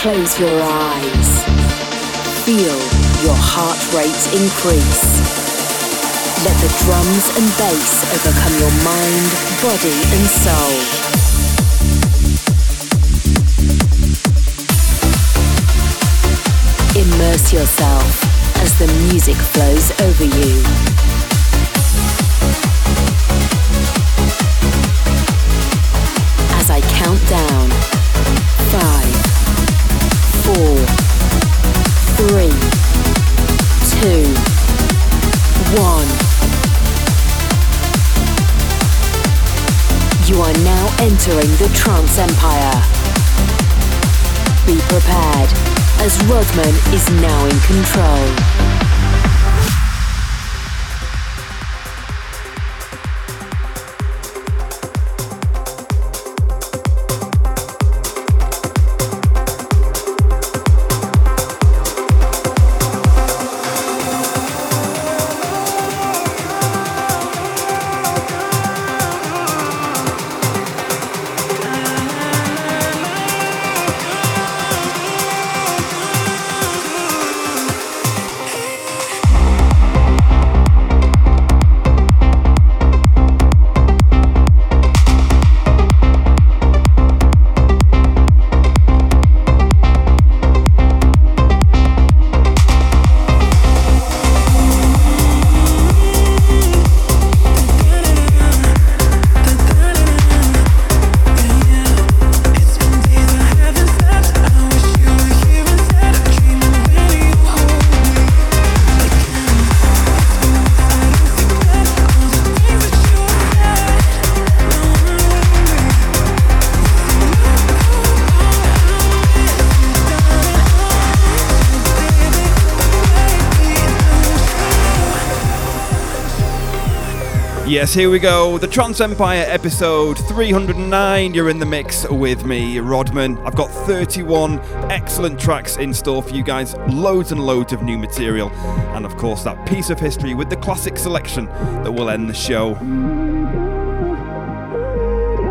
Close your eyes. Feel your heart rate increase. Let the drums and bass overcome your mind, body, and soul. Immerse yourself as the music flows over you. As I count down five, four, three, two, one. You are now entering the trance empire. Be prepared, as Rodman is now in control. Yes, here we go. The Trance Empire episode 309. You're in the mix with me, Rodman. I've got 31 excellent tracks in store for you guys, loads and loads of new material, and of course, that piece of history with the classic selection that will end the show.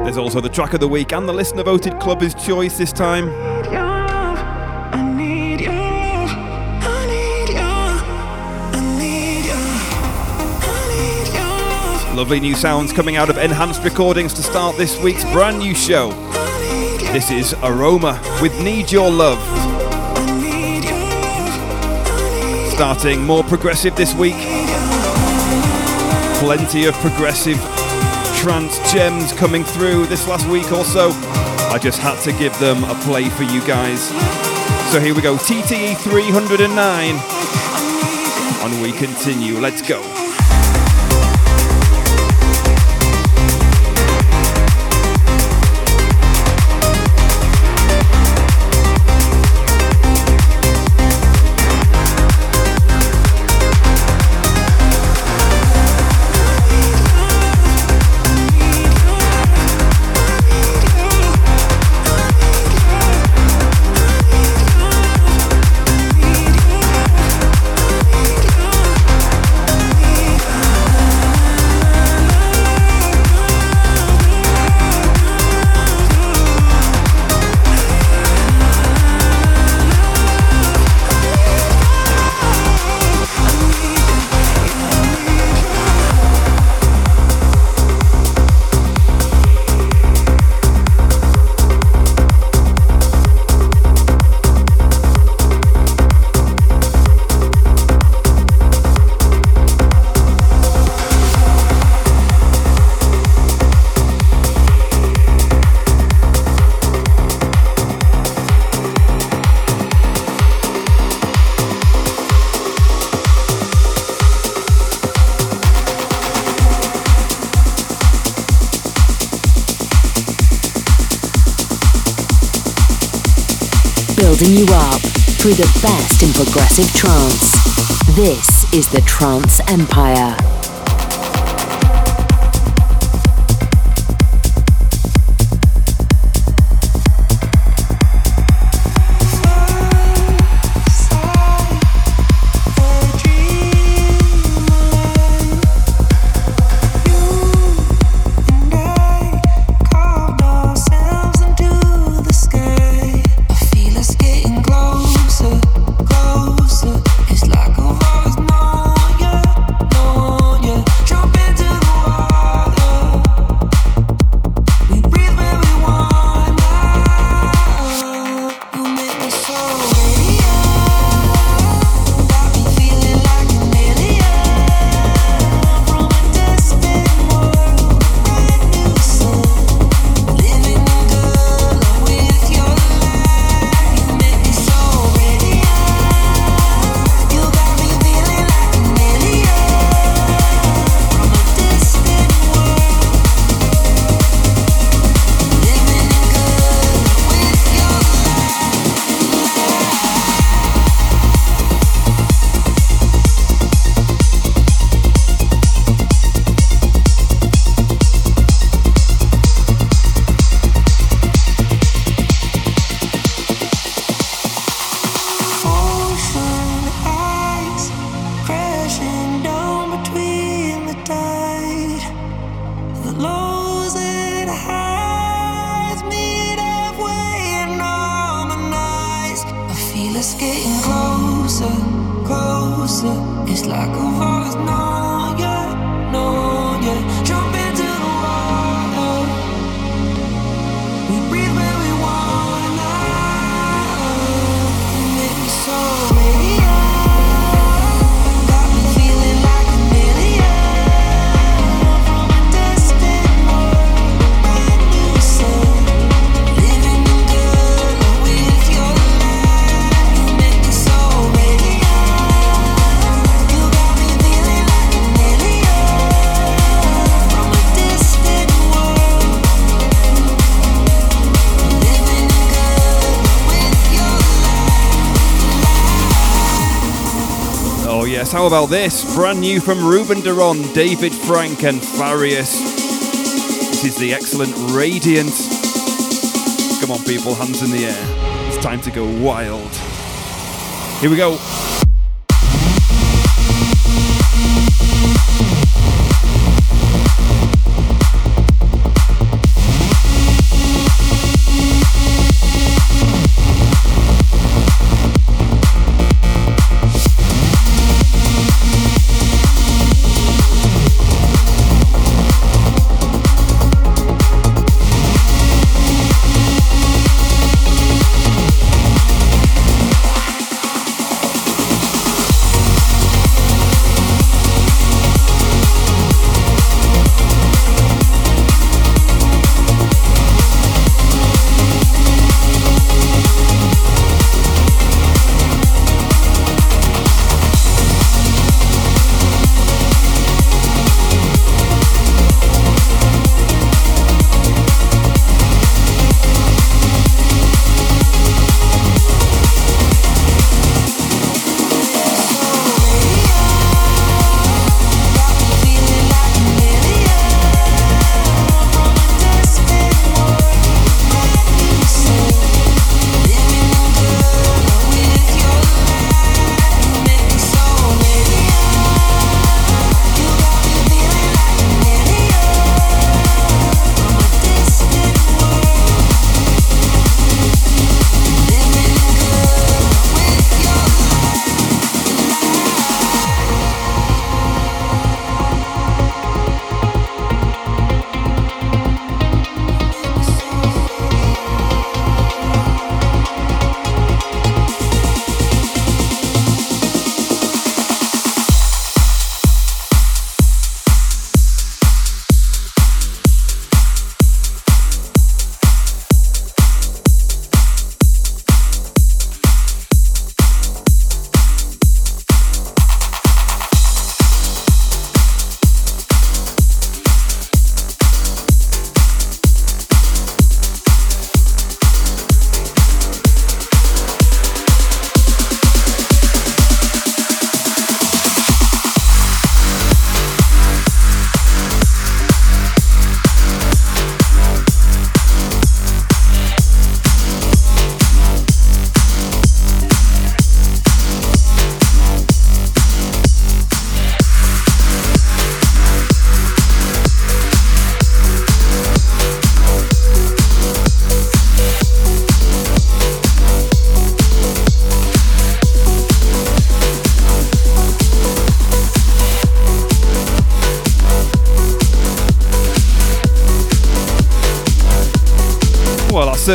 There's also the track of the week and the listener voted clubber's choice this time. Lovely new sounds coming out of Enhanced Recordings to start this week's brand new show. This is Aroma with Need Your Love. Starting more progressive this week. Plenty of progressive trance gems coming through this last week or so. I just had to give them a play for you guys. So here we go, TTE 309. And we continue. Let's go. Building you up through the best in progressive trance. This is the Trance Empire. About this? Brand new from Ruben de David Frank, and Farius. This is the excellent Radiant. Come on, people, hands in the air. It's time to go wild. Here we go.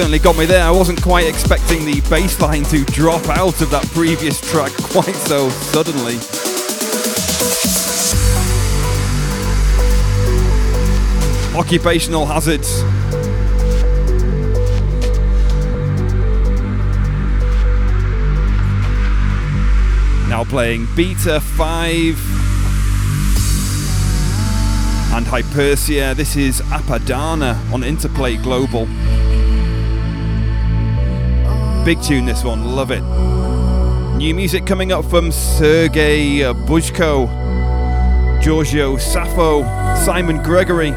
Certainly got me there. I wasn't quite expecting the bass line to drop out of that previous track quite so suddenly. Occupational hazards. Now playing Beta 5 and Hypersia. This is Apadana on Interplay Global. Big tune, this one, love it. New music coming up from Sergej Bujko, Georgio Safo, Simon Gregory,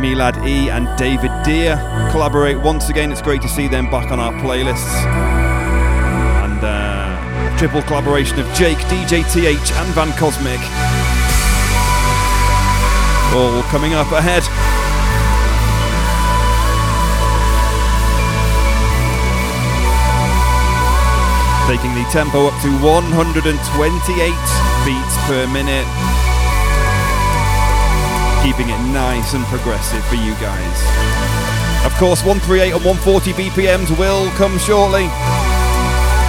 Milad E, and David Deere collaborate once again. It's great to see them back on our playlists. And uh, triple collaboration of Jake, DJ TH, and Van Cosmic. All coming up ahead. Taking the tempo up to 128 beats per minute, keeping it nice and progressive for you guys. Of course, 138 and 140 BPMs will come shortly.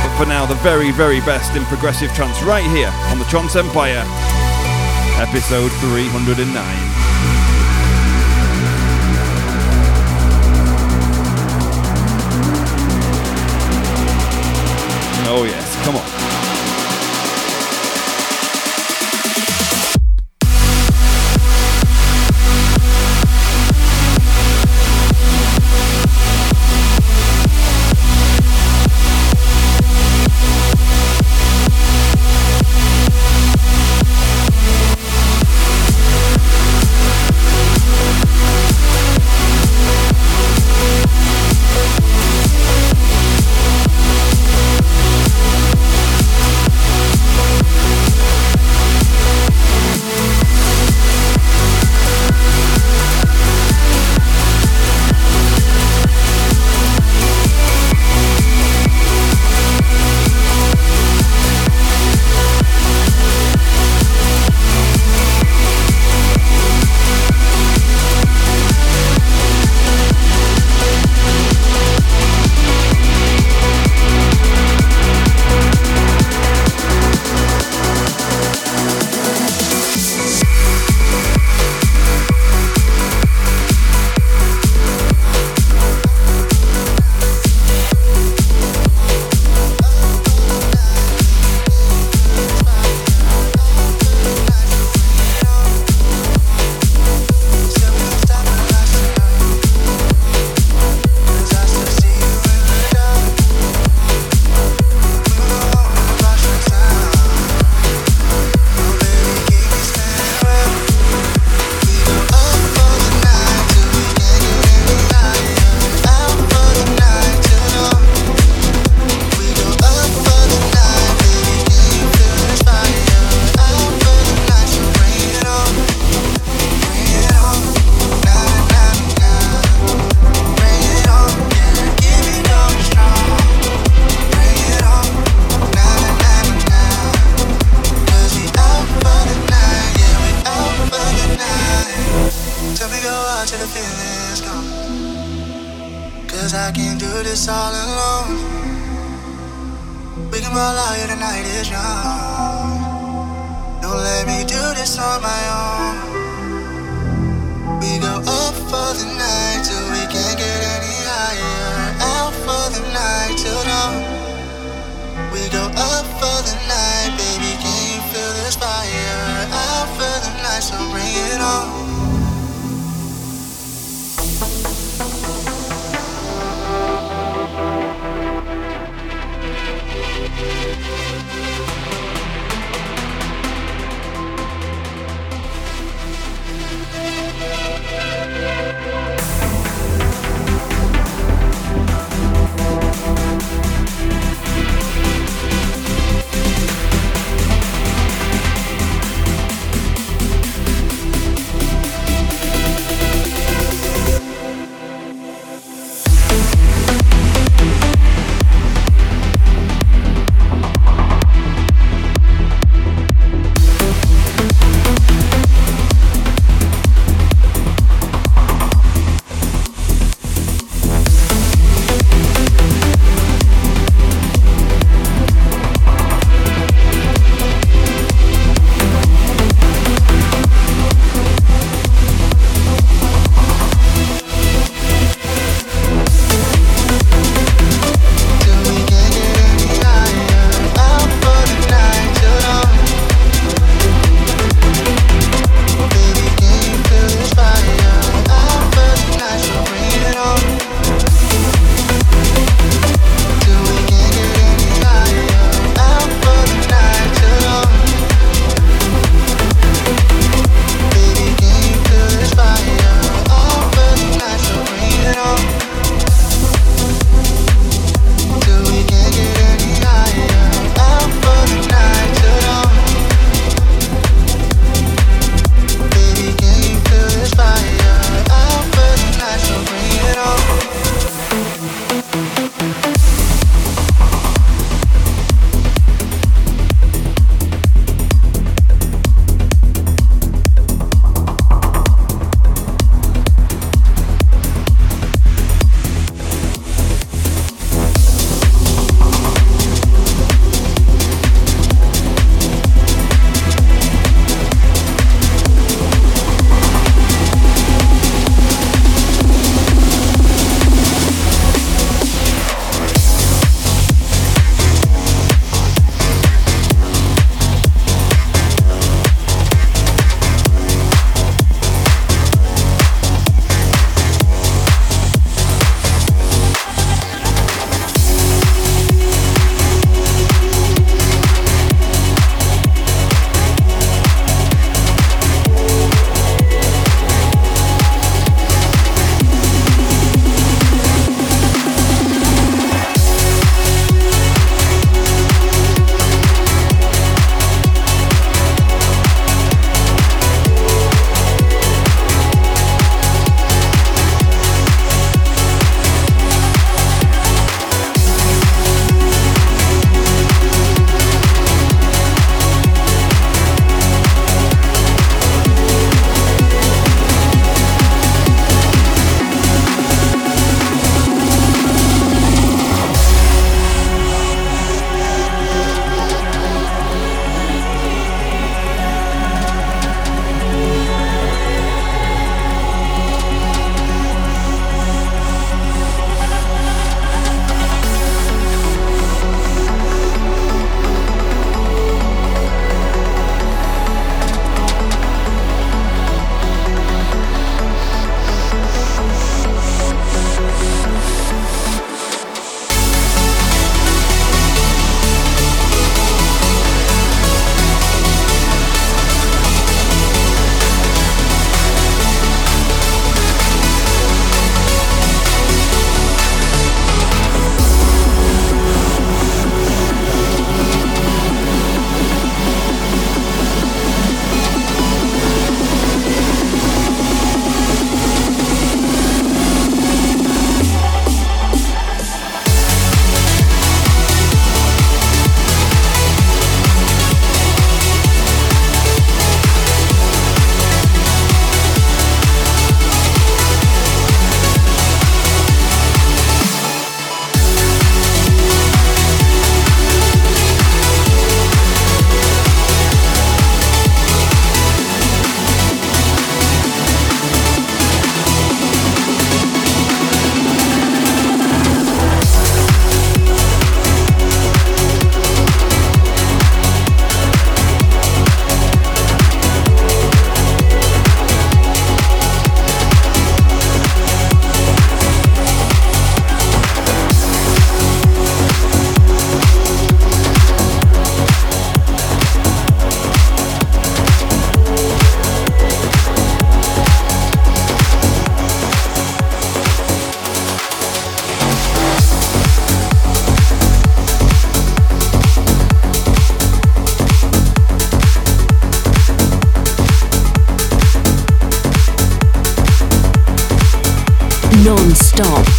But for now, the very, very best in progressive trance right here on the Trance Empire, episode 309. Oh, yes. Come on.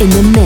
In the mix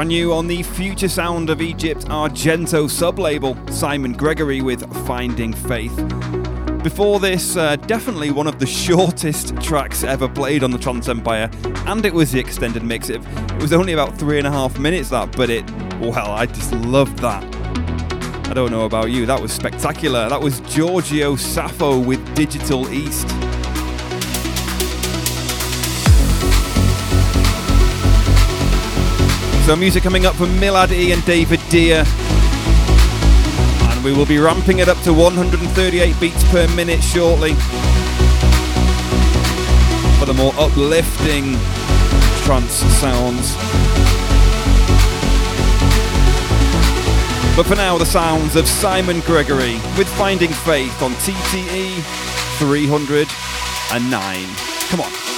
Brand new on the future sound of Egypt Argento sub-label, Simon Gregory with Finding Faith. Before this, uh, definitely one of the shortest tracks ever played on the Trance Empire, and it was the extended mix. It, it was only about three and a half minutes that, but it, well, I just loved that. I don't know about you, that was spectacular. That was Georgio Safo with Digital East. So music coming up from Milad E and David Deere. And we will be ramping it up to 138 beats per minute shortly. For the more uplifting trance sounds. But for now, the sounds of Simon Gregory with Finding Faith on TTE 309. Come on.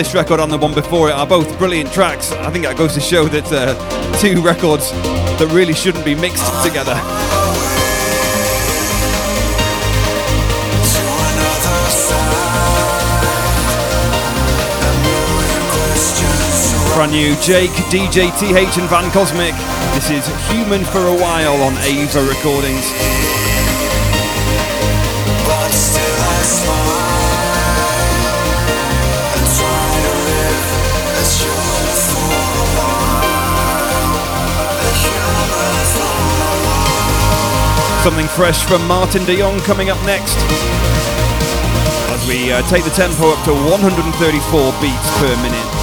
This record and the one before it are both brilliant tracks, I think that goes to show that uh, two records that really shouldn't be mixed together. Brand new Jake, DJ TH, and Van Cosmic. This is Human for a While on Ava Recordings. Something fresh from Maarten de Jong coming up next. As we uh, take the tempo up to 134 beats per minute.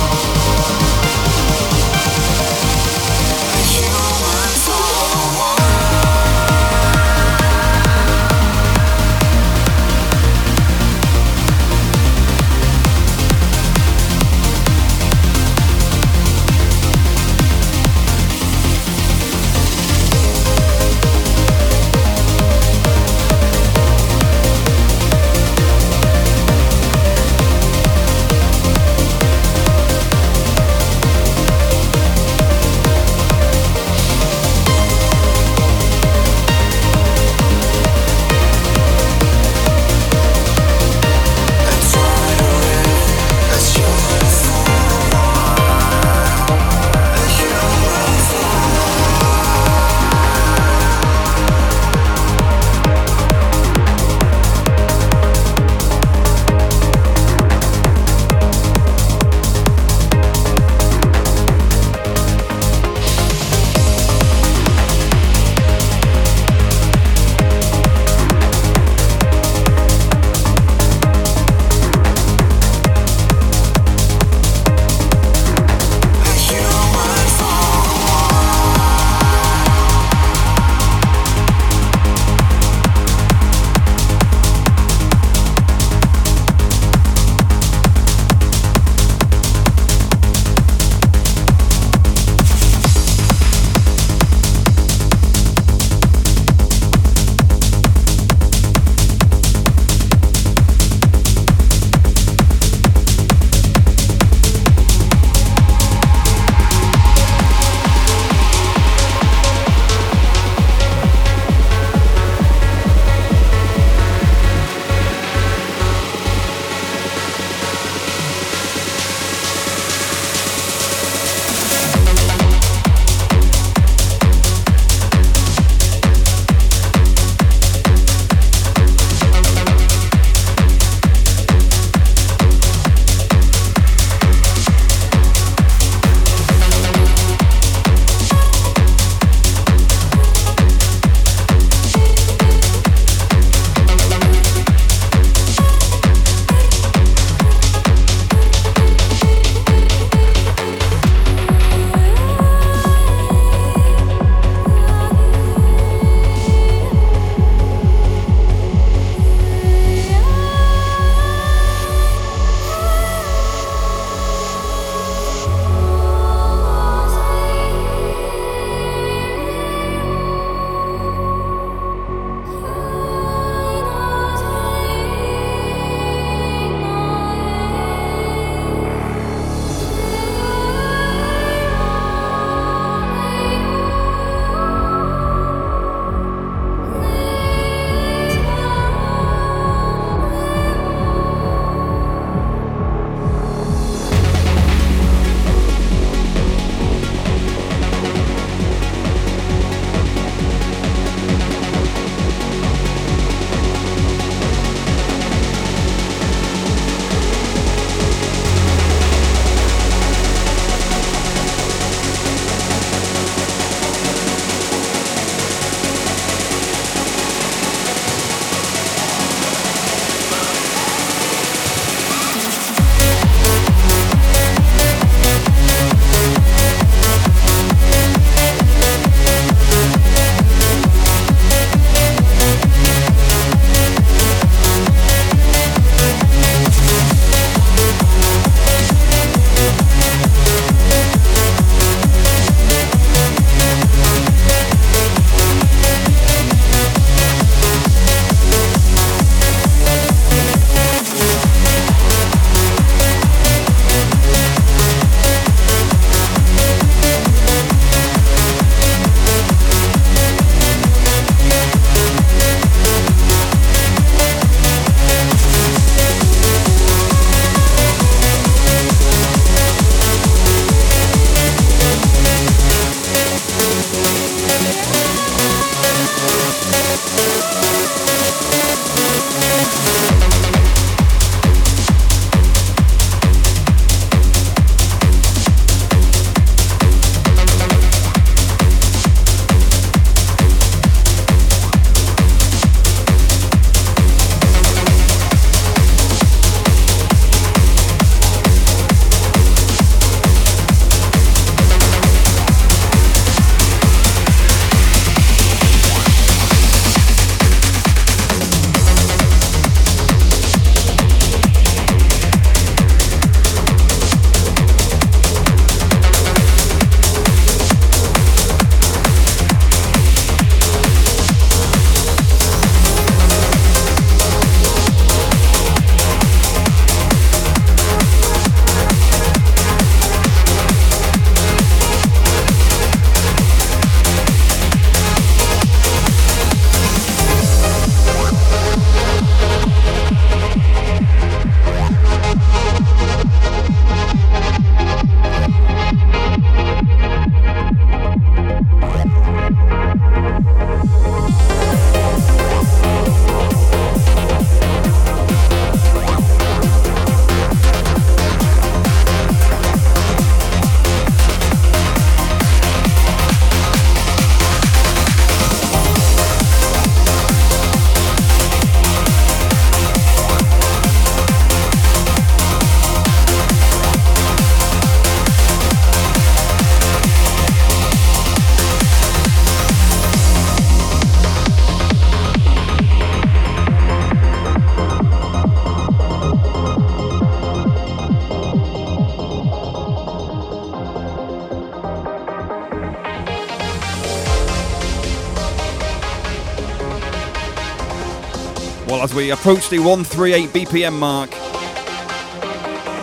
We approach the 138 BPM mark,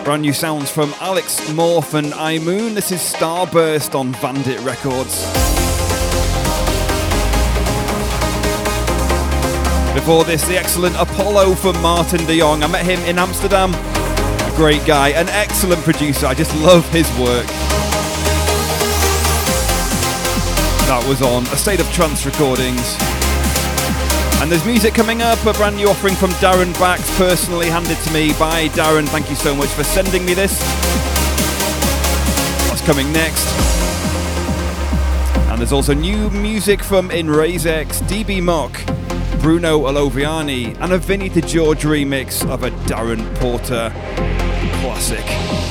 brand new sounds from Alex Morph and Aimoon. This is Starburst on Vandit Records. Before this, the excellent Apollo from Maarten De Jong. I met him in Amsterdam. A great guy, an excellent producer. I just love his work. That was on A State of Trance Recordings. And there's music coming up, a brand new offering from Darren Bax, personally handed to me by Darren. Thank you so much for sending me this. What's coming next? And there's also new music from In Inrayzex, Db Mokk, Bruno Oloviani, and a Vinny DeGeorge remix of a Darren Porter classic.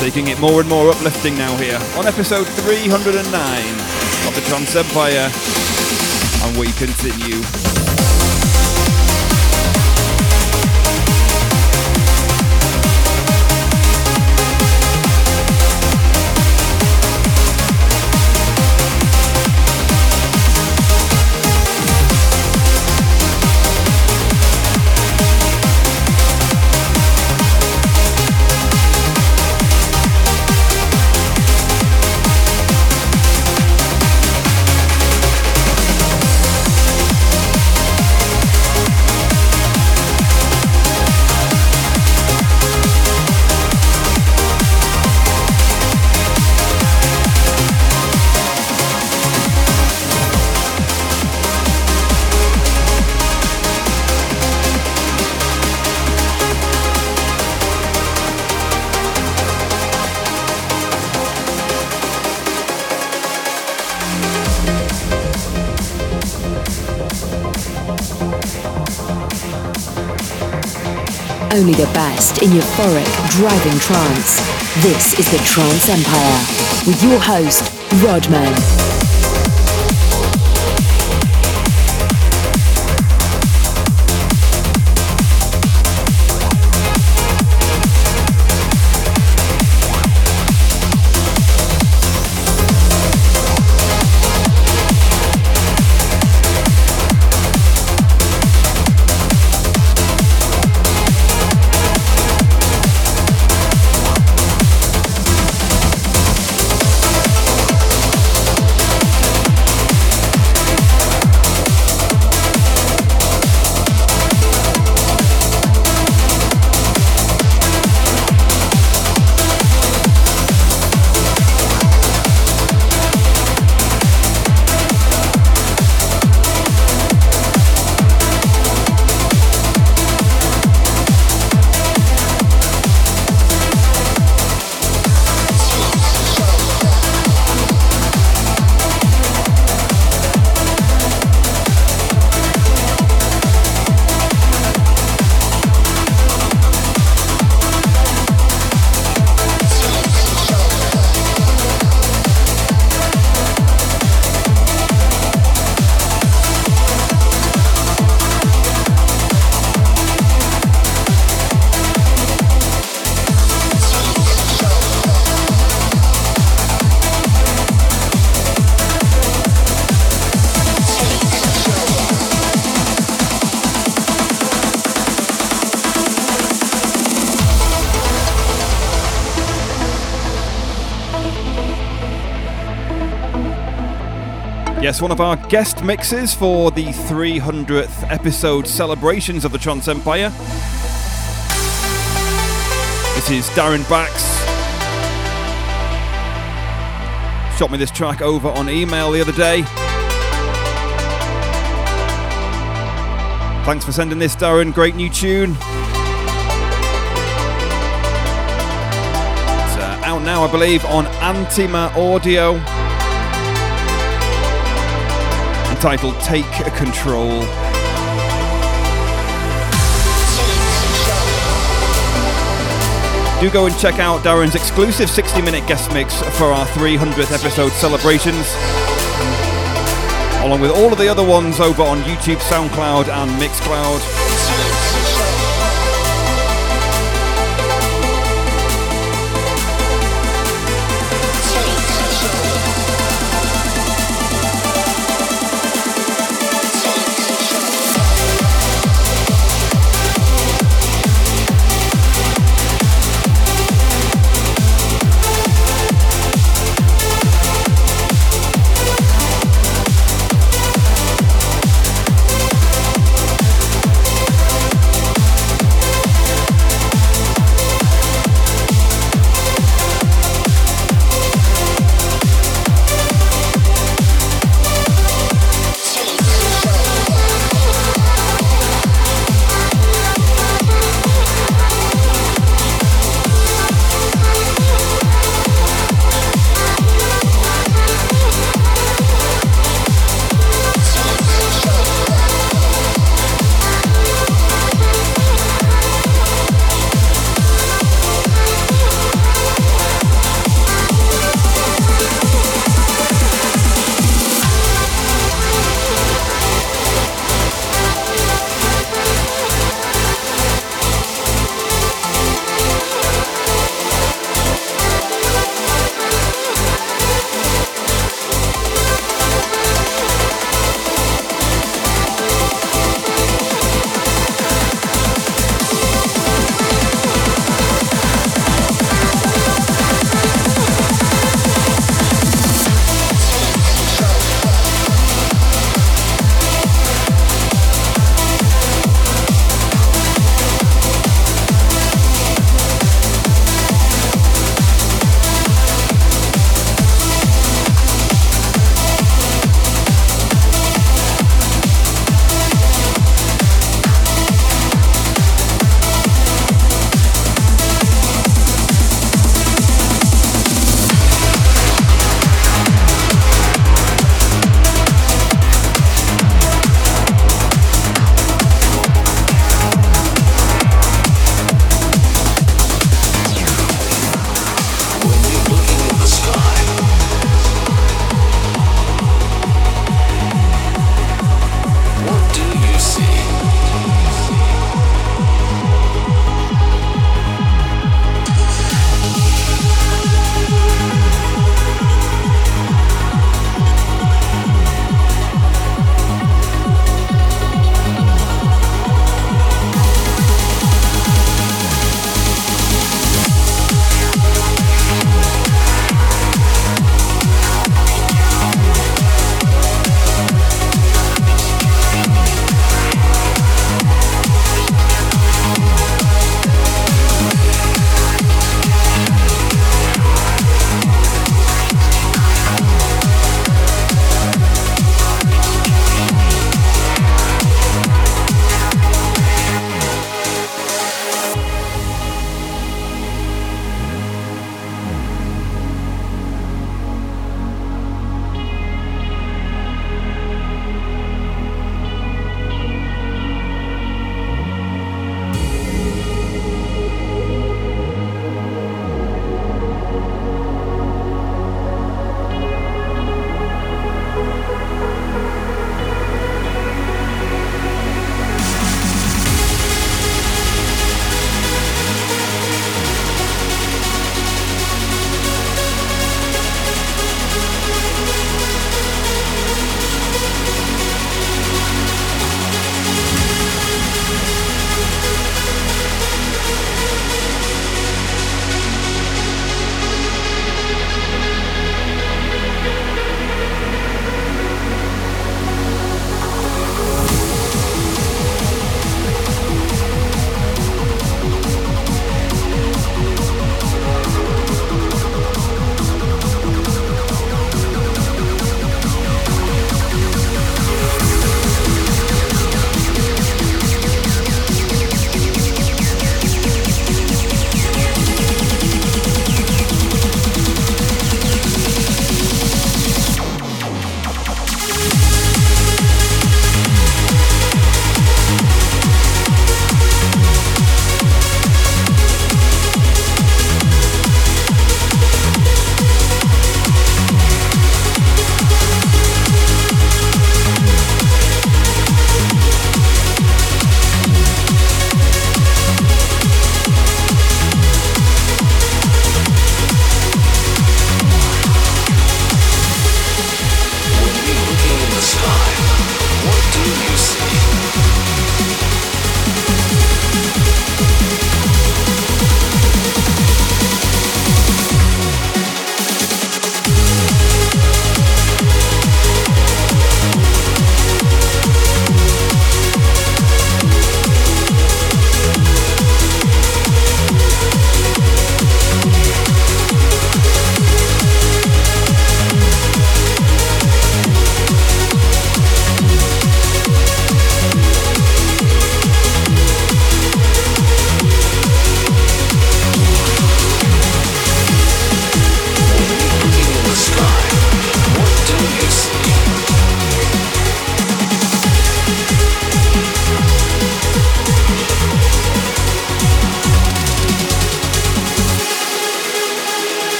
Taking it more and more uplifting now here on episode 309 of the Trance Empire, and we continue. Only the best in euphoric, driving trance. This is the Trance Empire with your host, Rodman. One of our guest mixes for the 300th episode celebrations of the Trance Empire. This is Darren Bax. Shot me this track over on email the other day. Thanks for sending this, Darren. Great new tune. It's uh, out now, I believe, on Antima Audio. Entitled Take Control. Do go and check out Darren's exclusive 60 minute guest mix for our 300th episode celebrations, along with all of the other ones over on YouTube, SoundCloud, and Mixcloud.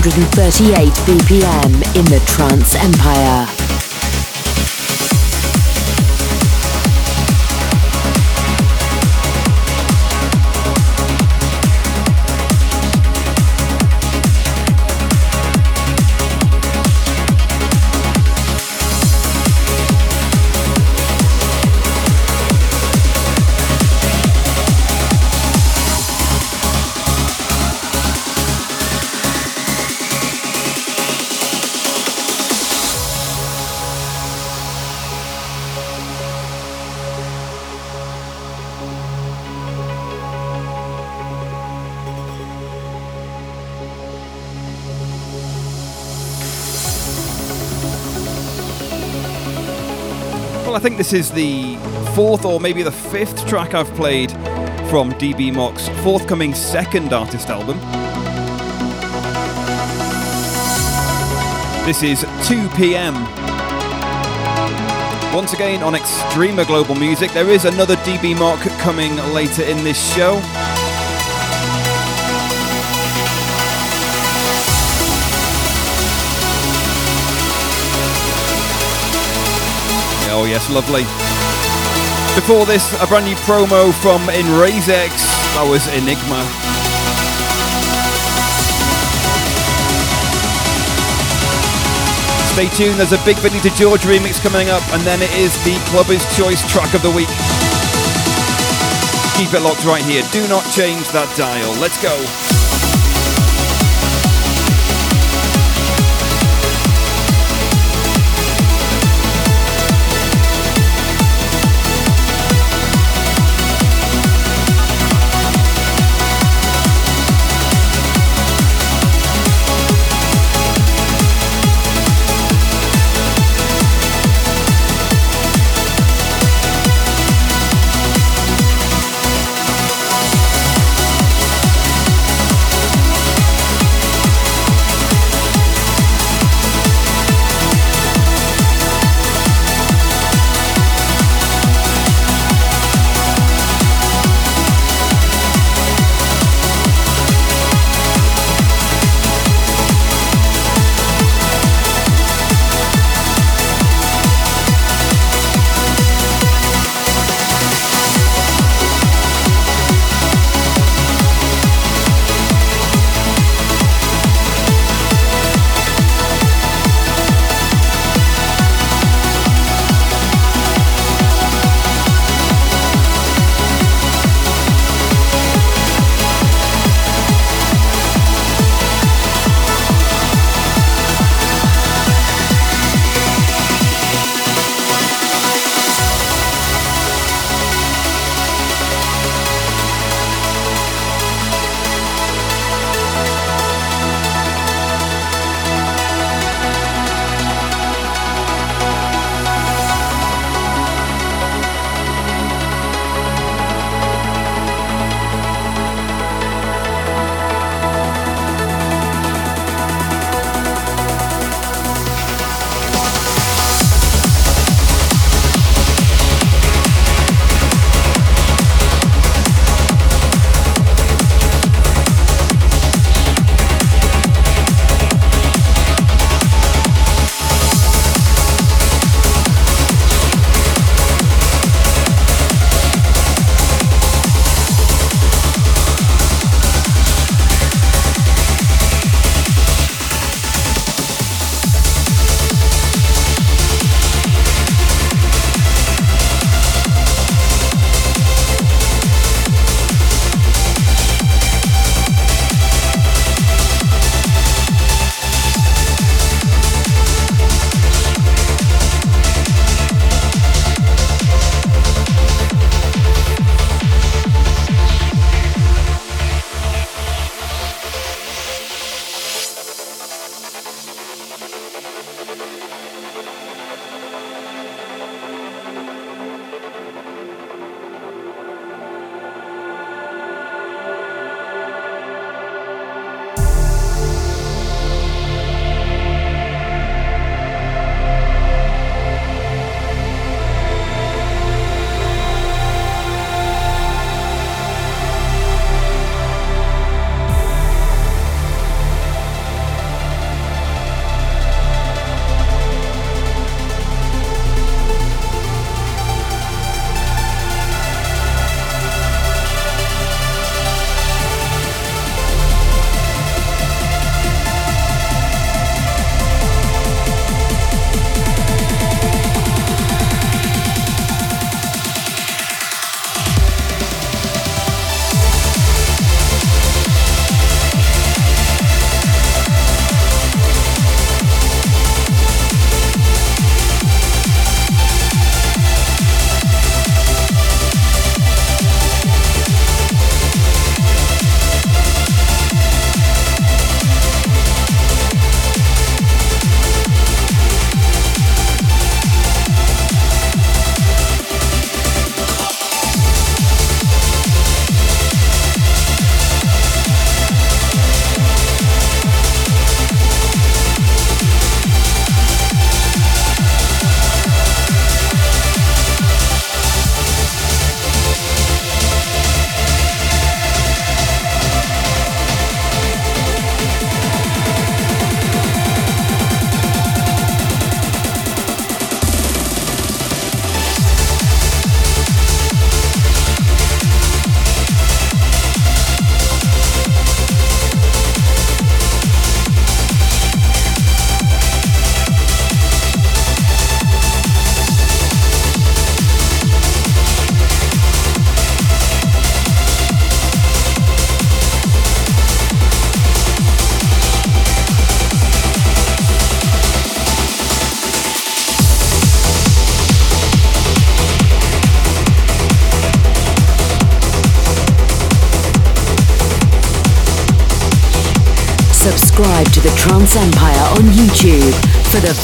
138 BPM in the Trance Empire. This is the fourth or maybe the fifth track I've played from Db Mokk's forthcoming second artist album. This is 2 p.m. Once again on Extrema Global Music, there is another Db Mokk coming later in this show. Oh yes, lovely. Before this, a brand new promo from Inrayzex. That was Enigma. Stay tuned, there's a big Vinny DeGeorge remix coming up, and then it is the Clubber's Choice track of the week. Keep it locked right here. Do not change that dial. Let's go.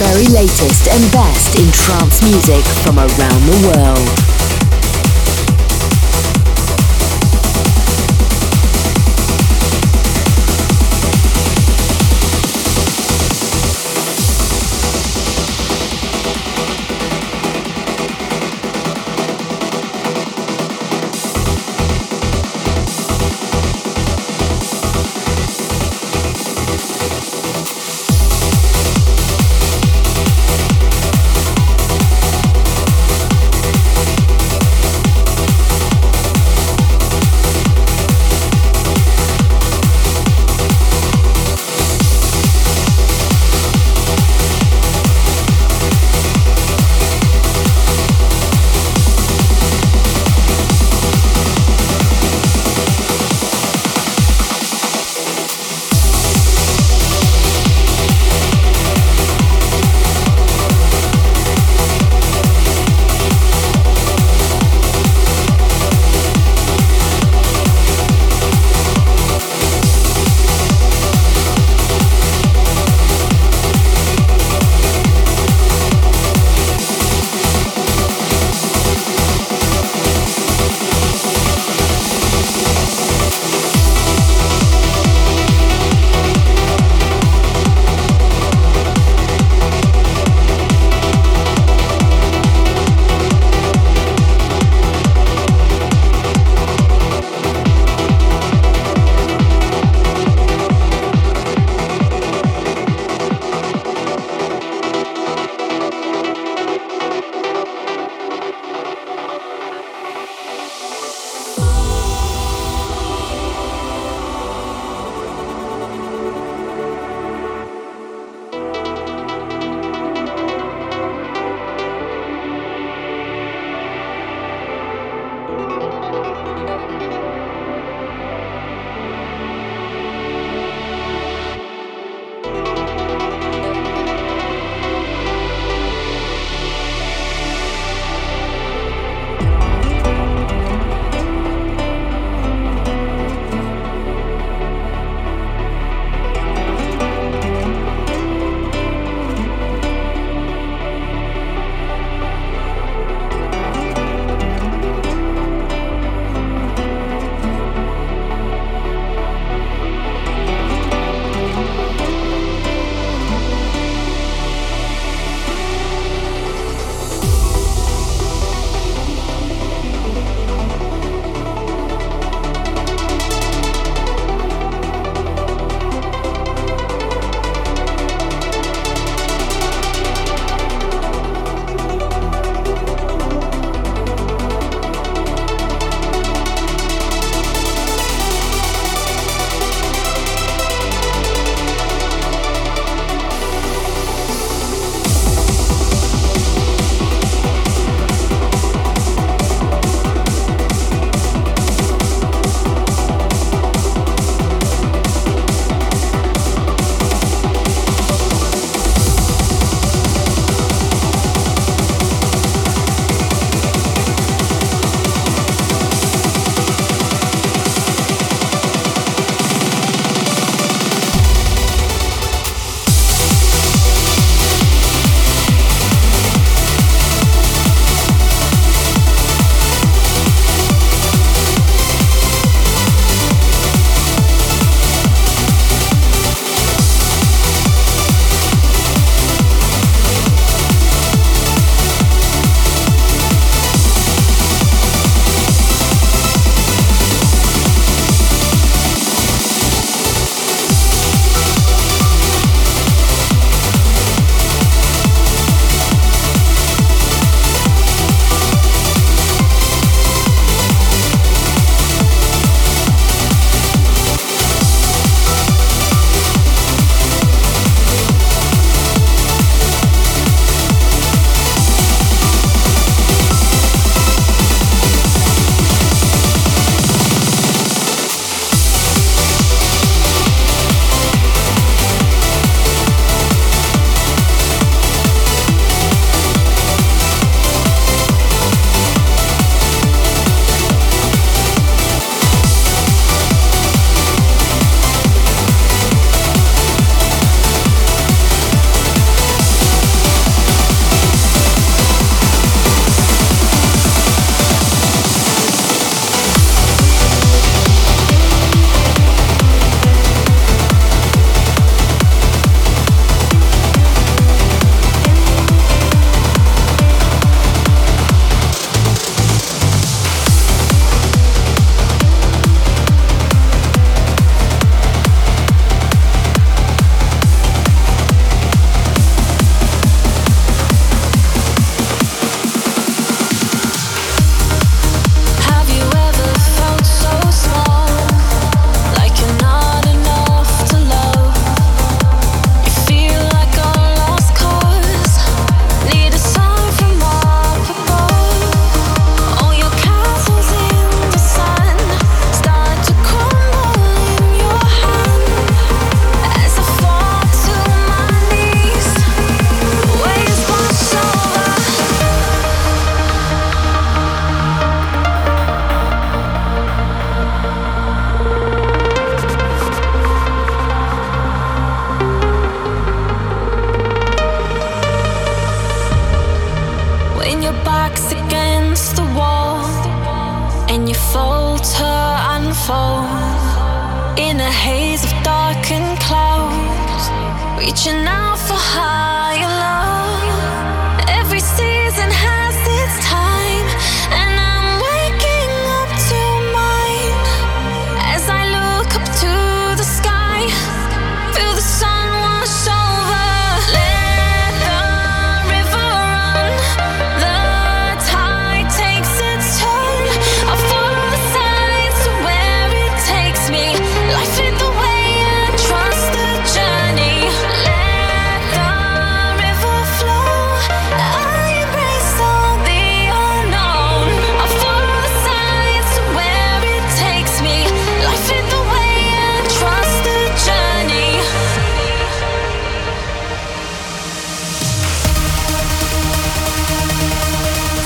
Very latest and best in trance music from around the world.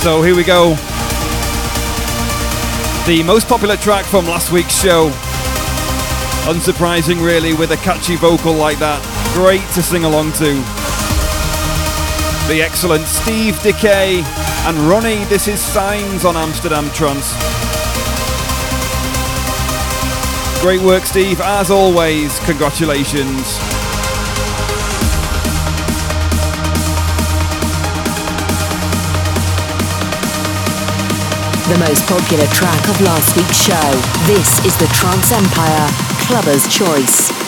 So here we go. The most popular track from last week's show. Unsurprising, really, with a catchy vocal like that. Great to sing along to. The excellent Steve Dekay and RONNIEE. This is Signs on Amsterdam Trance. Great work, Steve. As always, congratulations. The most popular track of last week's show. This is the Trance Empire Clubber's Choice.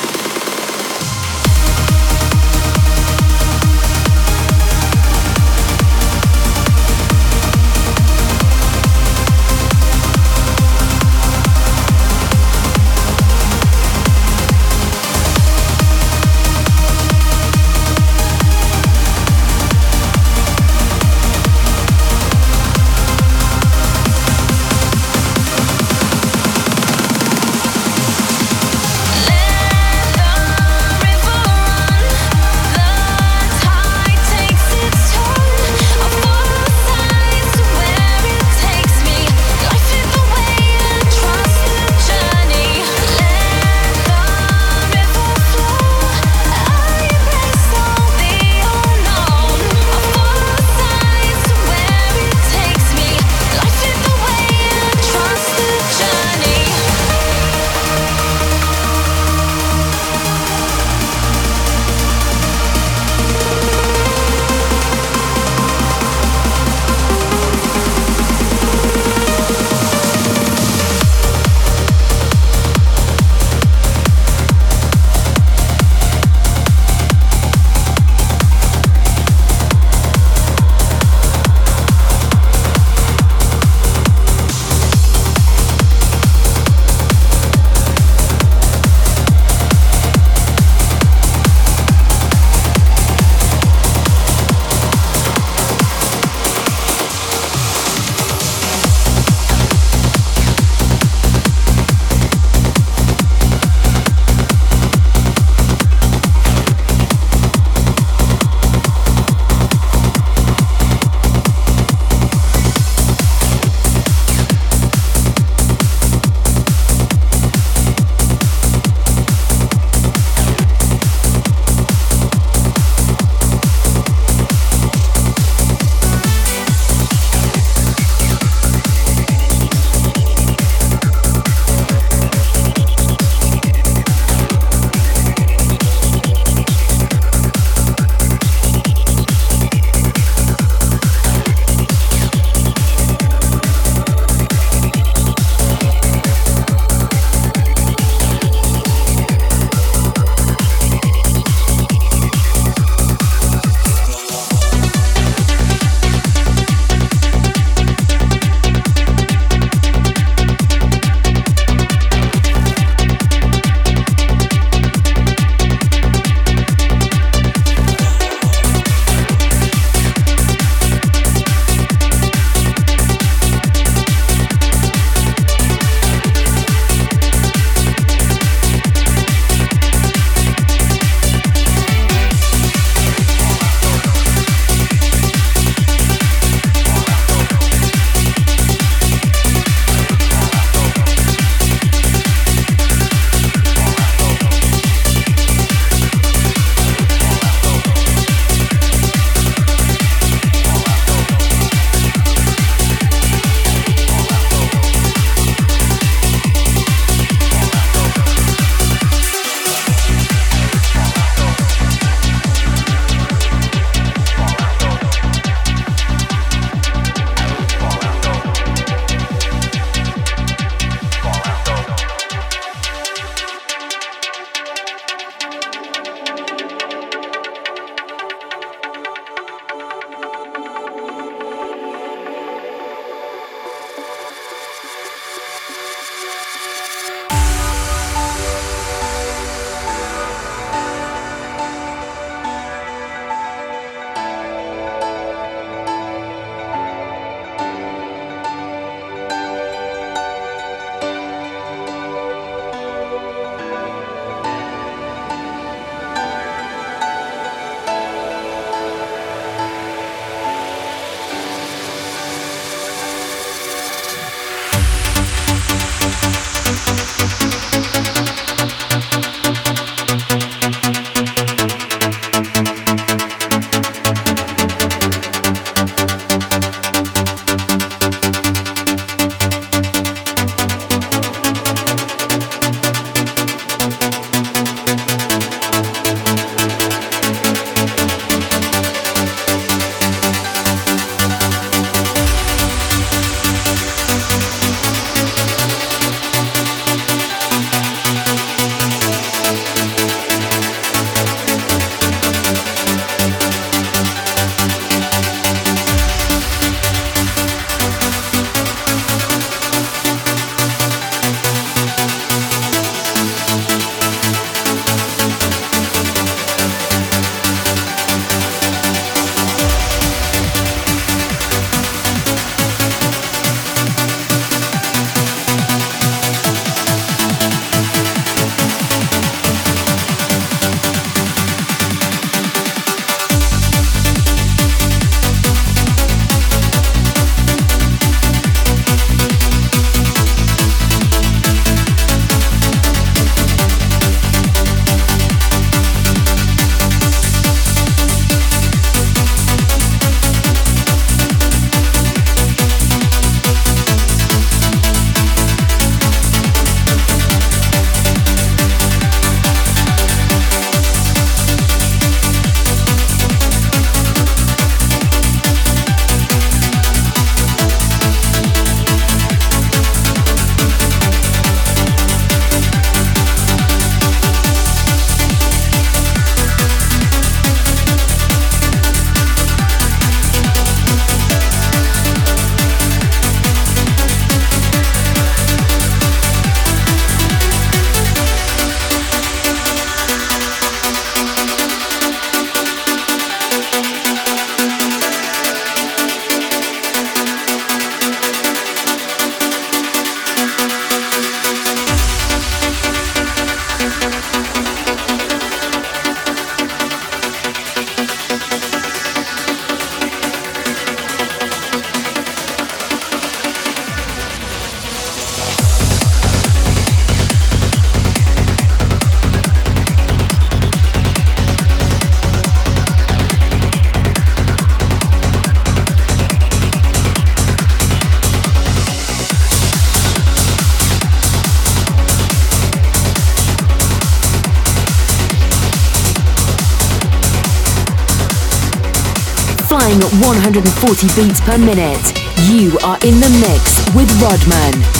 140 beats per minute. You are in the mix with Rodman.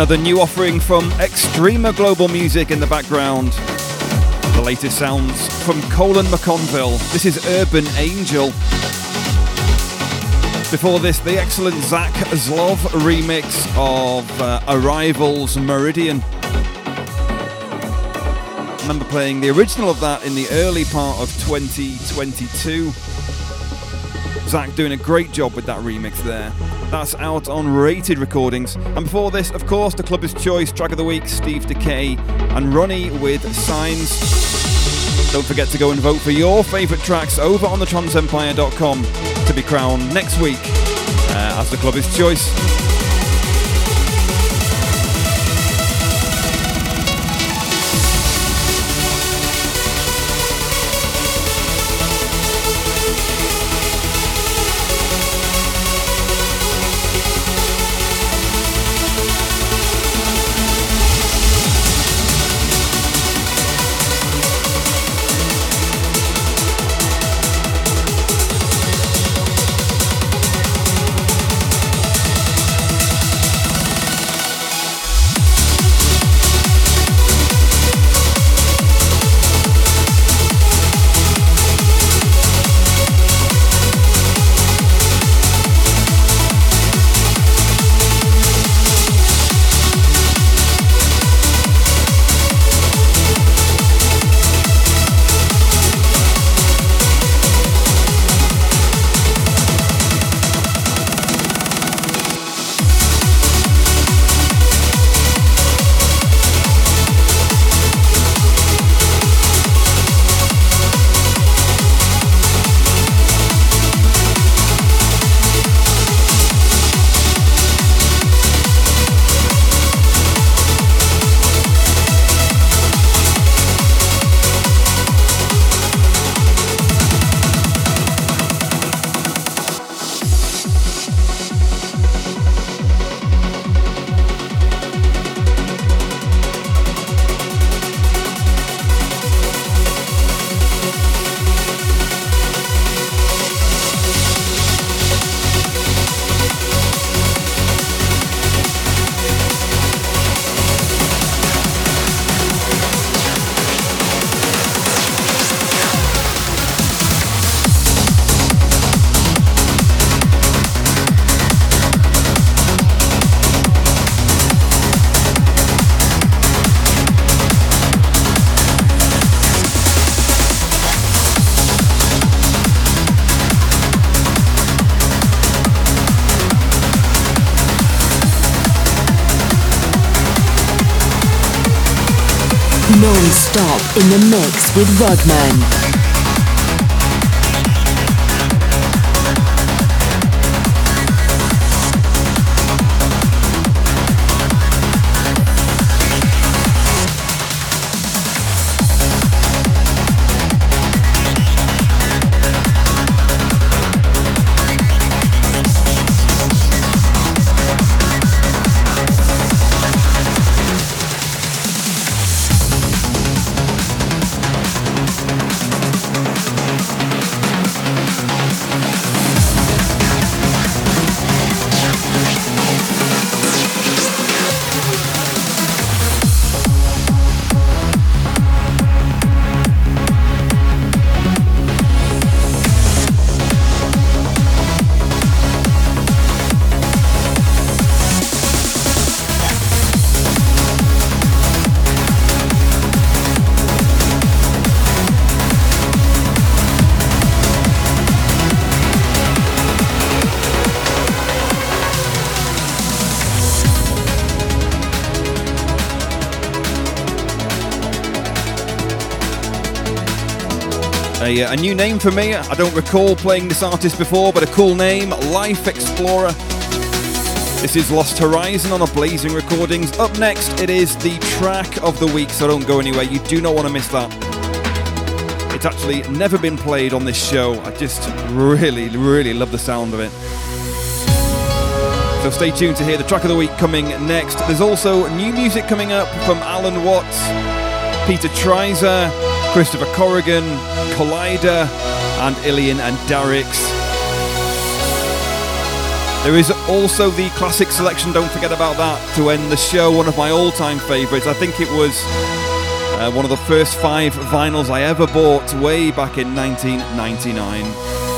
Another new offering from Extrema Global Music in the background. The latest sounds from Caolan McConville. This is Urban Angel. Before this, the excellent Zach Zlov remix of uh, A-Rival's Meridian. Remember playing the original of that in the early part of 2022. Zach doing a great job with that remix there. That's out on Rated Recordings. And before this, of course, the Clubber's Choice track of the week, Steve Dekay and RONNIEE with Signs. Don't forget to go and vote for your favourite tracks over on the tranceempire.com to be crowned next week uh, as the Clubber's Choice. With Rodman. A, uh, a new name for me. I don't recall playing this artist before, but a cool name Life Explorer. This is Lost Horizon on Ablazing Recordings. Up next, it is the track of the week, so don't go anywhere. You do not want to miss that. It's actually never been played on this show. I just really, really love the sound of it. So stay tuned to hear the track of the week coming next. There's also new music coming up from Allen Watts, Peter Trizor, Christopher Corrigan, Kollider, and ILYIN and Darix. There is also the classic selection, don't forget about that, to end the show. One of my all time favourites. I think it was uh, one of the first five vinyls I ever bought way back in 1999.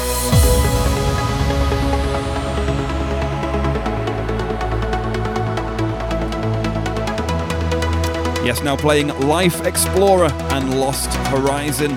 Yes, now playing Life Explorer and Lost Horizon.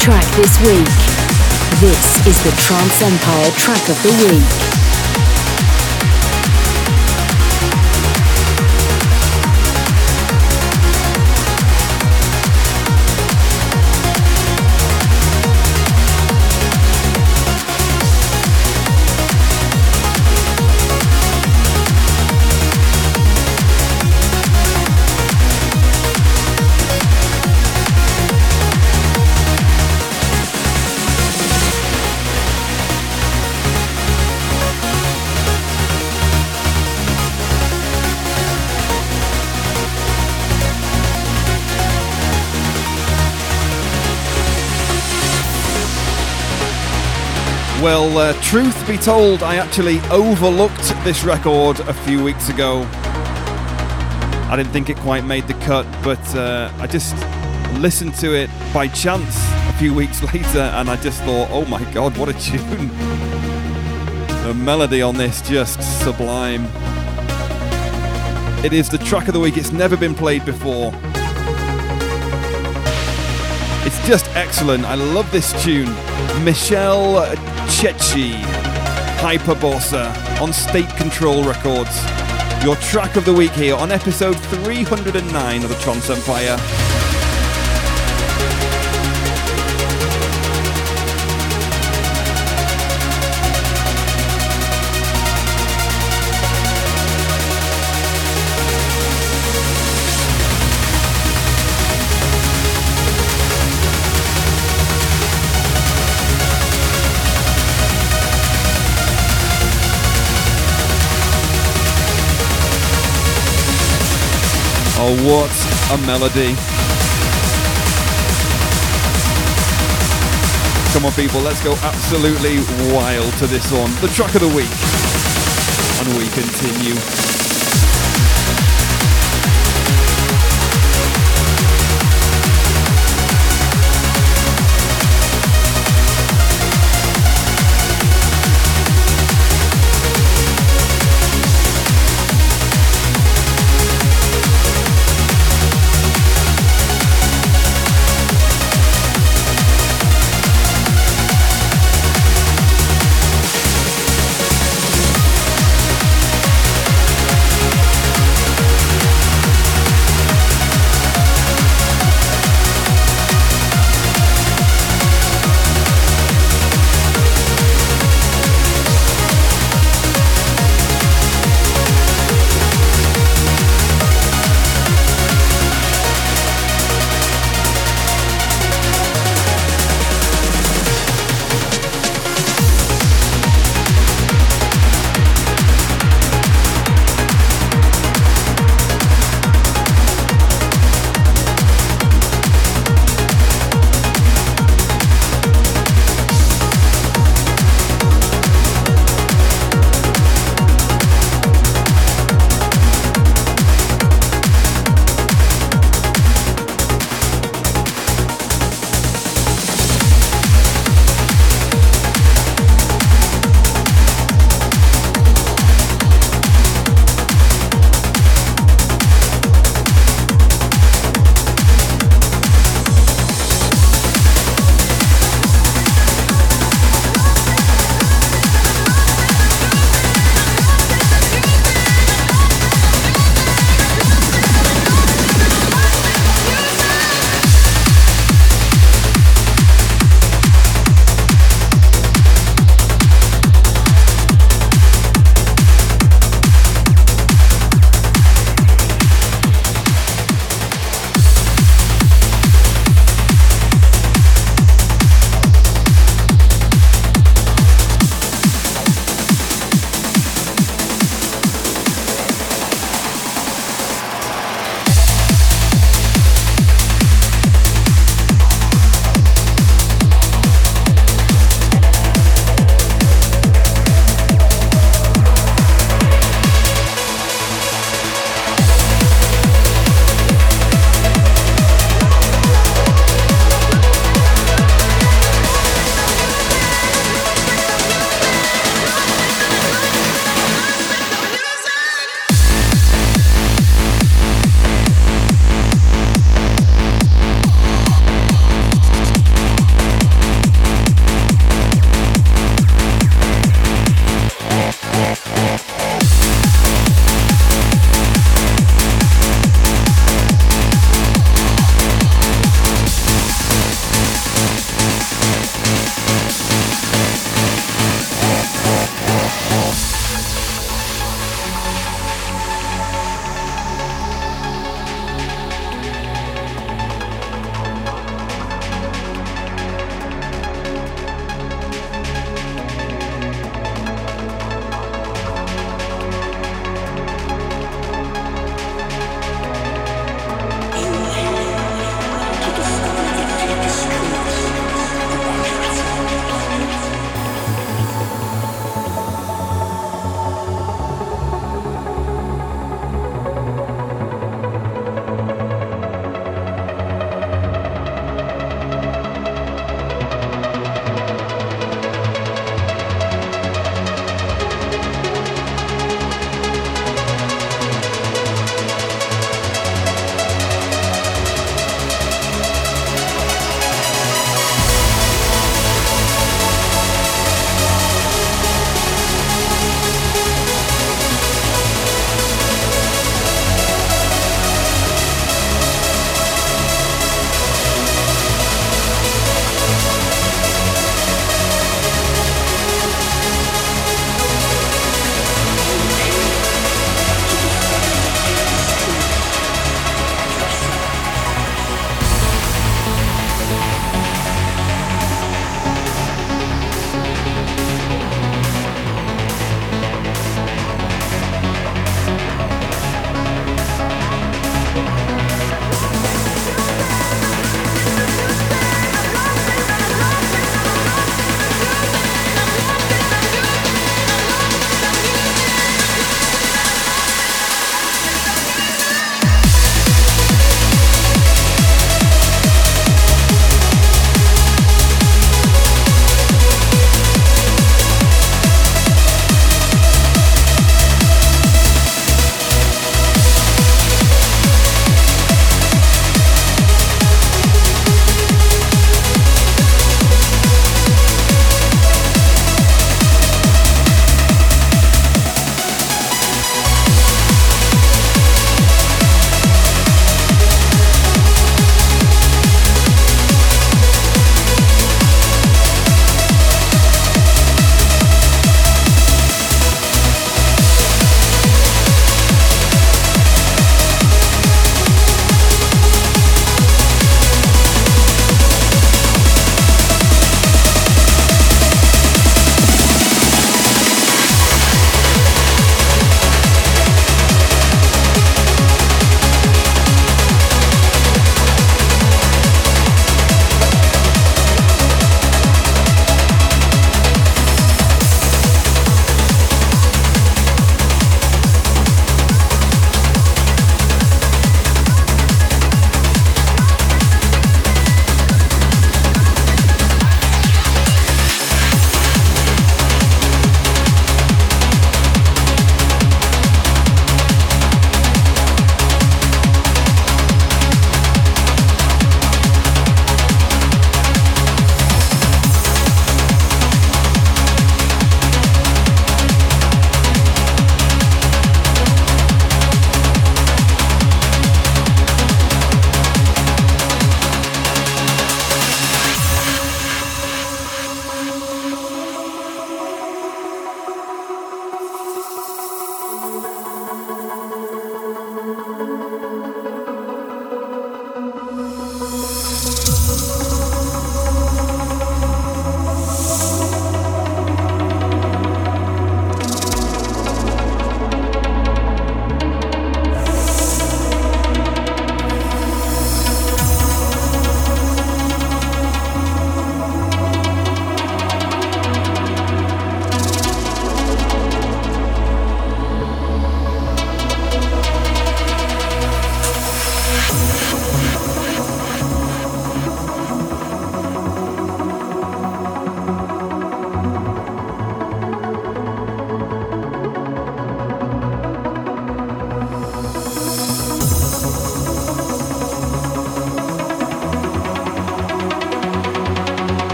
Track this week. This is the Trance Empire track of the week. Well, uh, truth be told, I actually overlooked this record a few weeks ago. I didn't think it quite made the cut, but uh, I just listened to it by chance a few weeks later and I just thought, oh my god, what a tune! the melody on this just sublime. It is the track of the week, it's never been played before. It's just excellent. I love this tune. Michele Cecchi, Hyperborea on State Control Records. Your track of the week here on episode 309 of the Trance Empire. What a melody. Come on, people, let's go absolutely wild to this one. The track of the week. And we continue.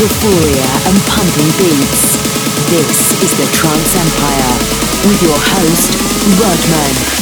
Euphoria and pumping beats. This is the Trance Empire with your host, Rodman.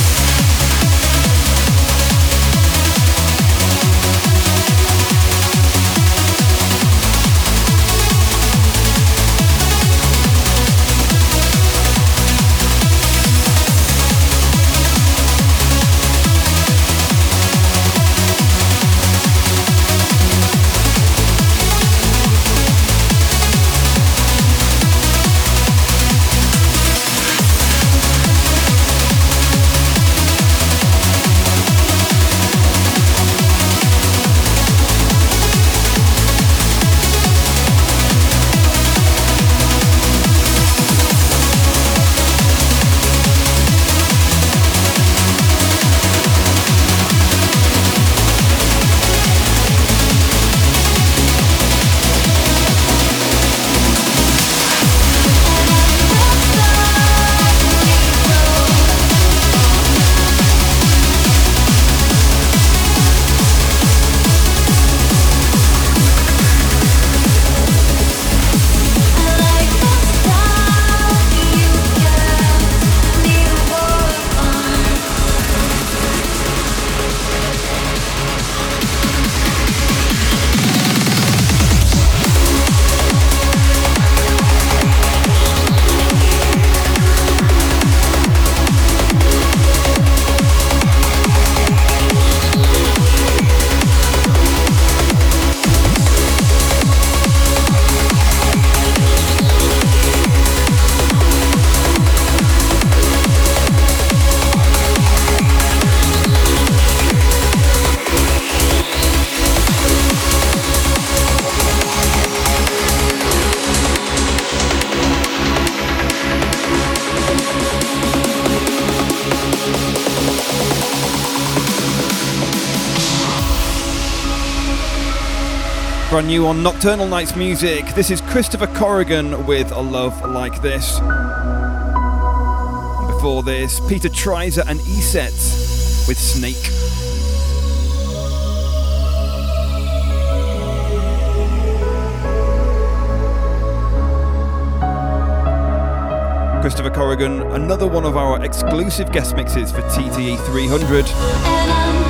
Brand new on Nocturnal Knights Music. This is Christopher Corrigan with A Love Like This. Before this, Peter Trizor and E-Set with Snake. Christopher Corrigan, another one of our exclusive guest mixes for TTE 300.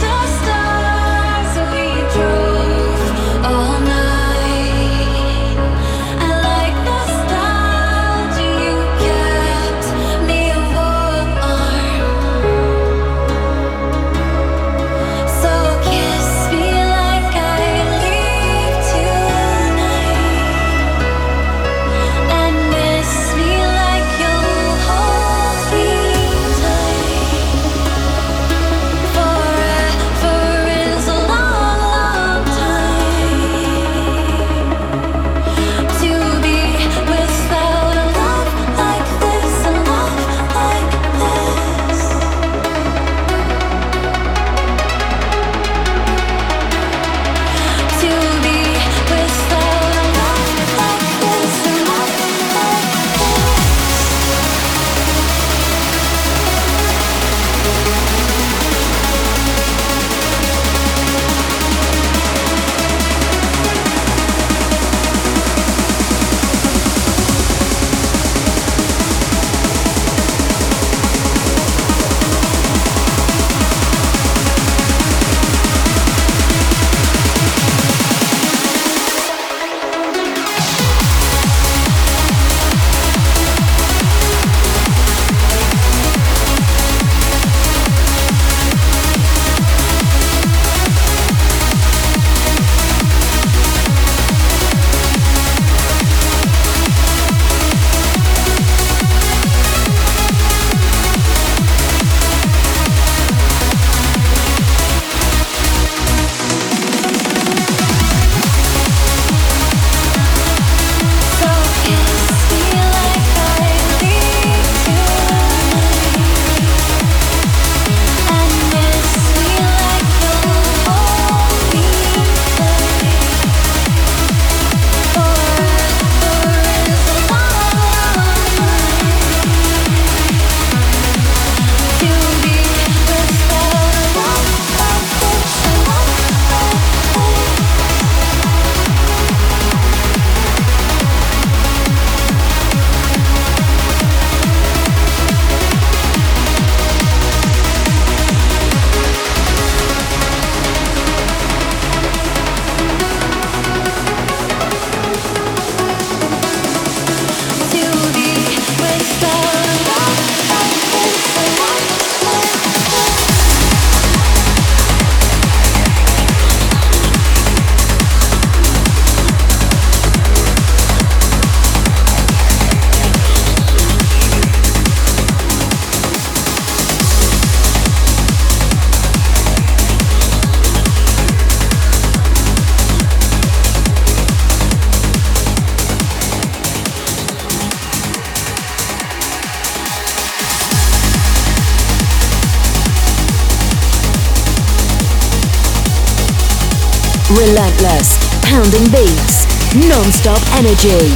Beats, non-stop energy.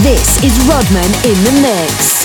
This is Rodman in the mix.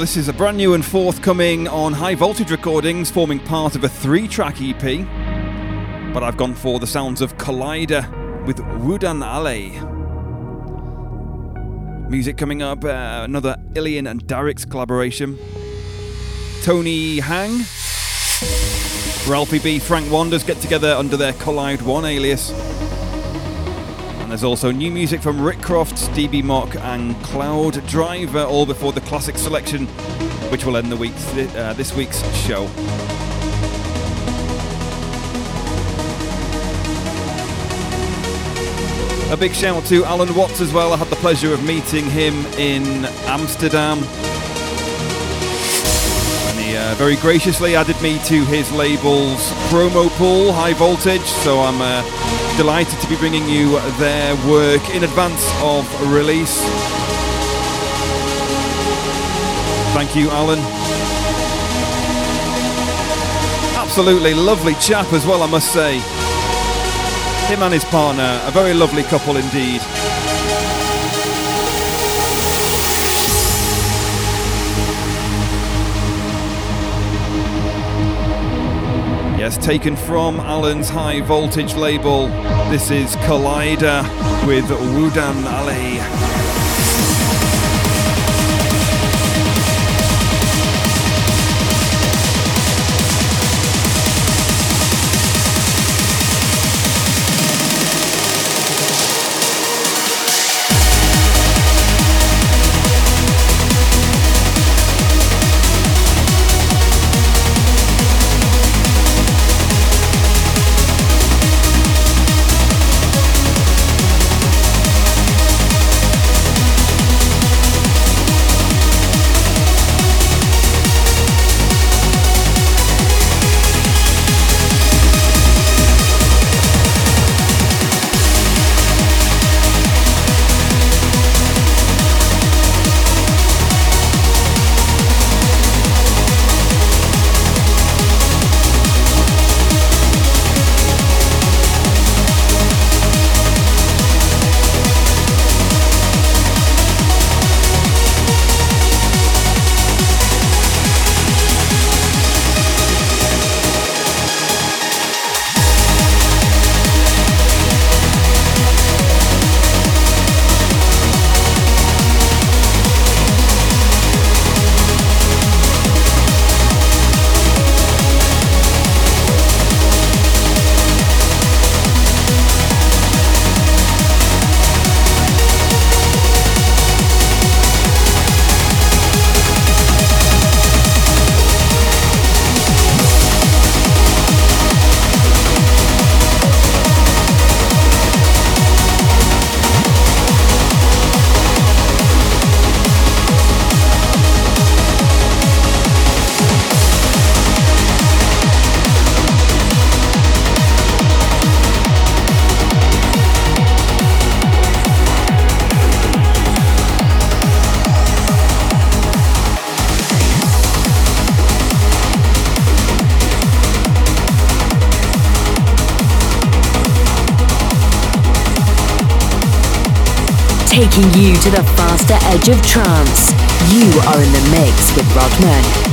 This is a brand new and forthcoming on High Voltage Recordings, forming part of a three track EP. But I've gone for the sounds of Kollider with Wudan Alle. Music coming up, uh, another ILYIN and Darix collaboration. Tony Hang, Ralphie B, Frank Waanders get together under their Collide1 alias. There's also new music from Rick Croft, Db Mokk, and Cloudriver, all before the classic selection, which will end the week's, uh, this week's show. A big shout out to Allen Watts as well. I had the pleasure of meeting him in Amsterdam. Uh, very graciously added me to his label's promo pool, High Voltage. So I'm uh, delighted to be bringing you their work in advance of release. Thank you, Allen. Absolutely lovely chap as well, I must say. Him and his partner, a very lovely couple indeed. Yes, taken from Allen's high voltage label. This is Kollider with Wudan Alle. Taking you to the faster edge of trance. You are in the mix with Rodman.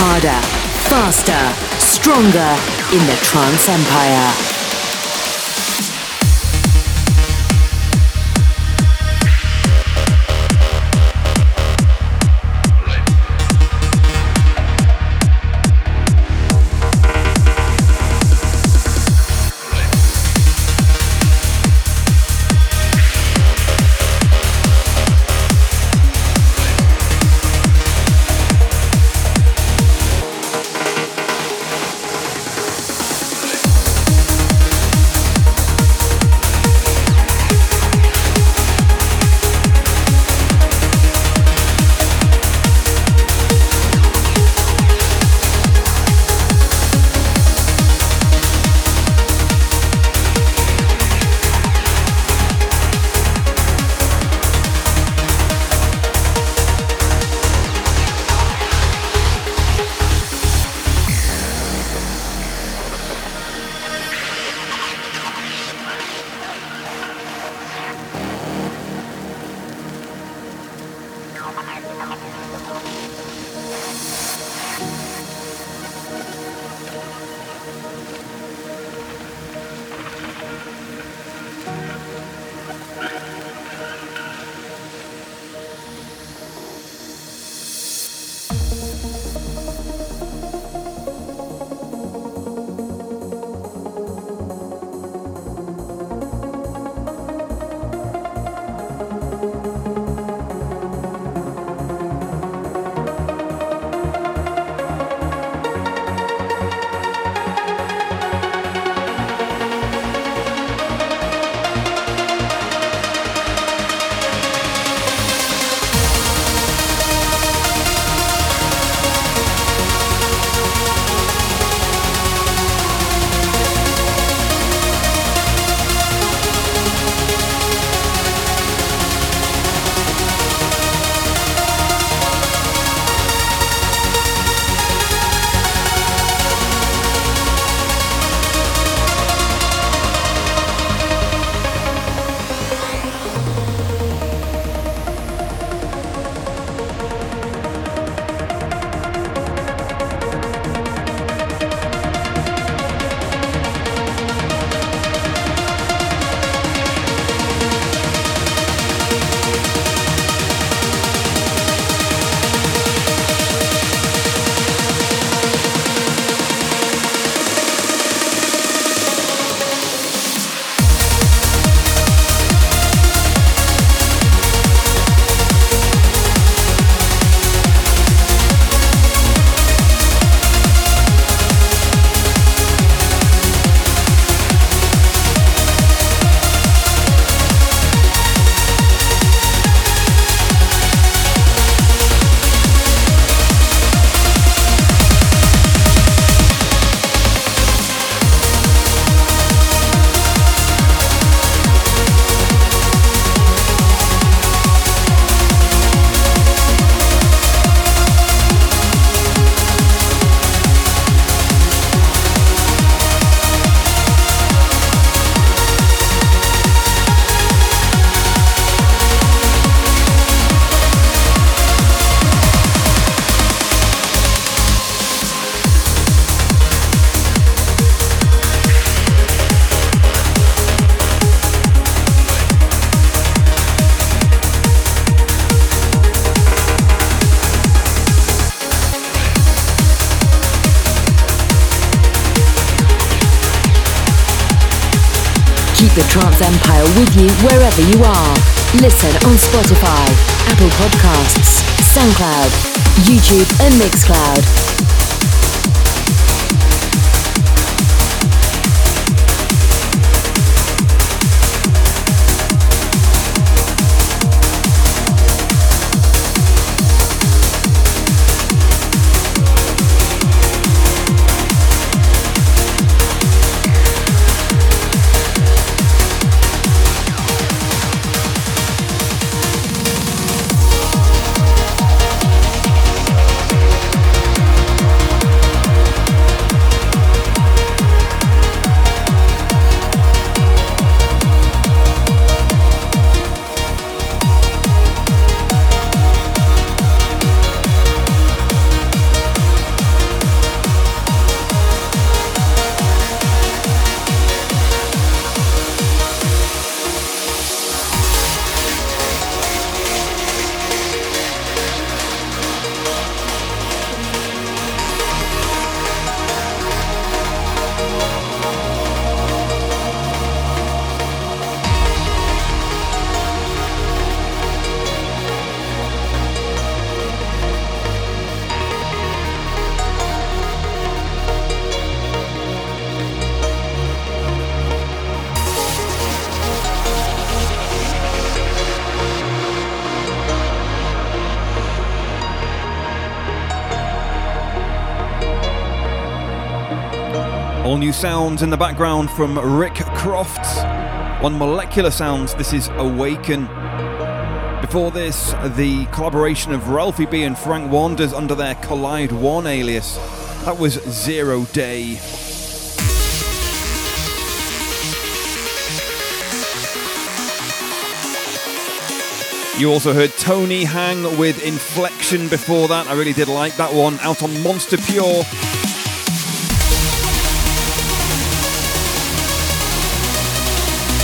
Harder, faster, stronger in the Trance Empire. Trance Empire with you wherever you are. Listen on Spotify, Apple Podcasts, SoundCloud, YouTube, and Mixcloud. In the background from Rick Crofts On Molecular Sounds, this is Awaken. Before this, the collaboration of Ralphie B and Frank Waanders under their Collide One alias. That was Zero Day. You also heard Tony Hang with Inflexion before that. I really did like that one. Out on Monster Pure.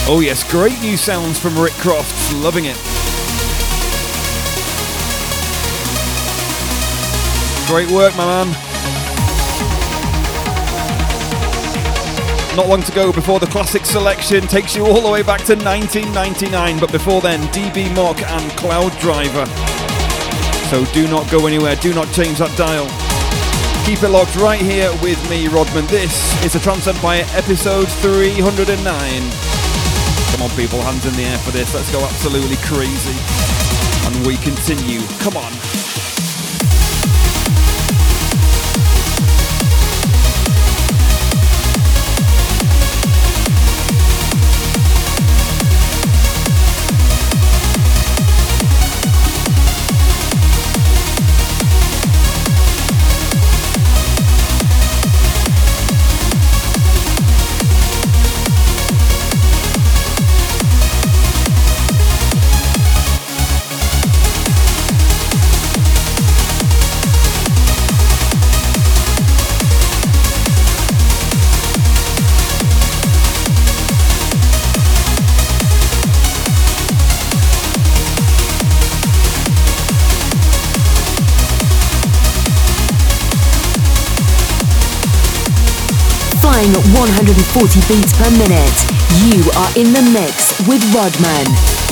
Oh, yes, great new sounds from Rick Crofts, loving it. Great work, my man. Not long to go before the classic selection takes you all the way back to 1999, but before then, Db Mokk and Cloudriver. So do not go anywhere, do not change that dial. Keep it locked right here with me, Rodman. This is a Trance Empire episode 309. Come on, people, hands in the air for this. Let's go absolutely crazy. And we continue. Come on. 140 beats per minute. You are in the mix with Rodman.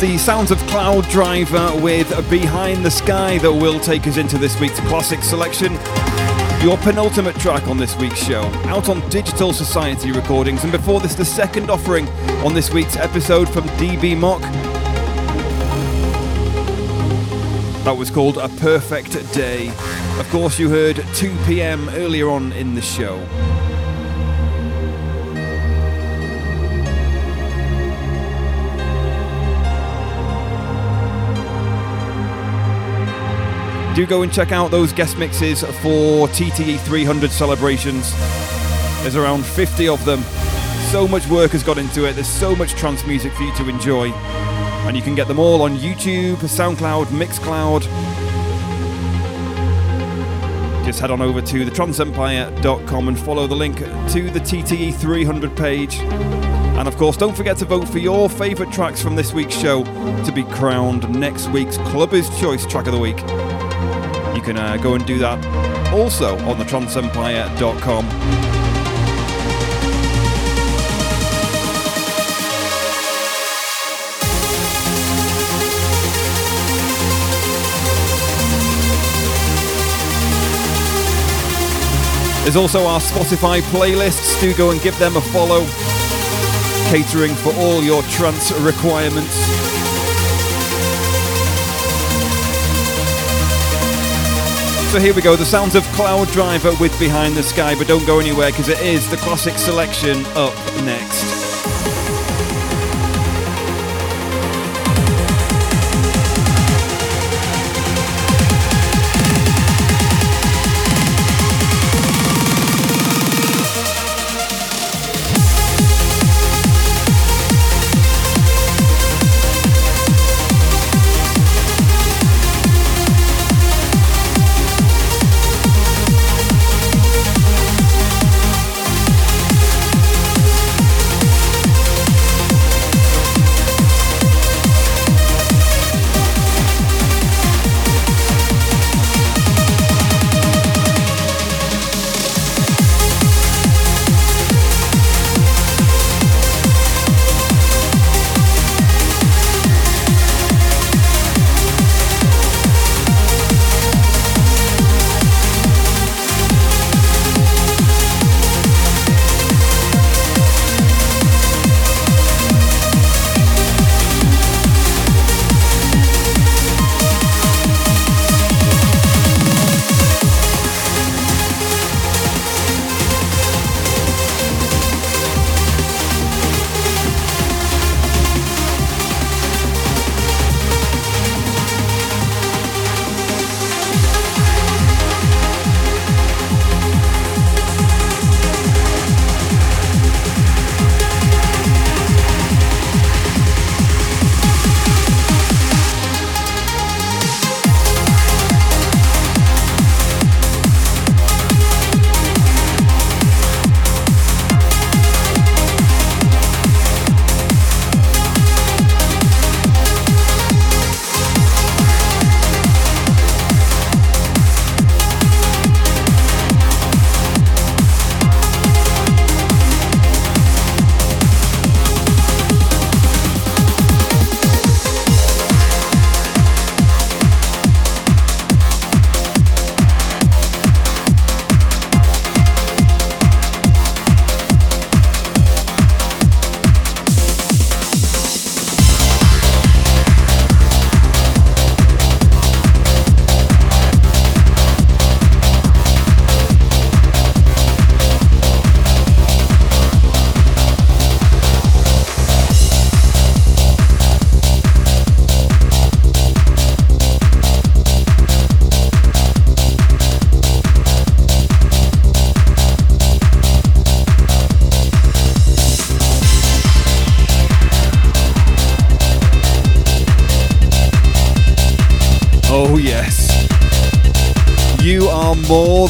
The sounds of Cloudriver with Behind the Sky that will take us into this week's classic selection. Your penultimate track on this week's show, out on Digital Society Recordings, and before this, the second offering on this week's episode from Db Mokk. That was called A Perfect Day. Of course, you heard 2 pm earlier on in the show. Do go and check out those guest mixes for TTE 300 celebrations. There's around 50 of them. So much work has gone into it. There's so much trance music for you to enjoy. And you can get them all on YouTube, SoundCloud, Mixcloud. Just head on over to thetranceempire.com and follow the link to the TTE 300 page. And of course, don't forget to vote for your favourite tracks from this week's show to be crowned next week's Clubbers Choice Track of the Week. Can uh, go and do that also on thetranceempire.com. There's also our Spotify playlists. Do go and give them a follow. Catering for all your trance requirements. So here we go, the sounds of Cloudriver with Behind the Sky, but don't go anywhere because it is the classic selection up next.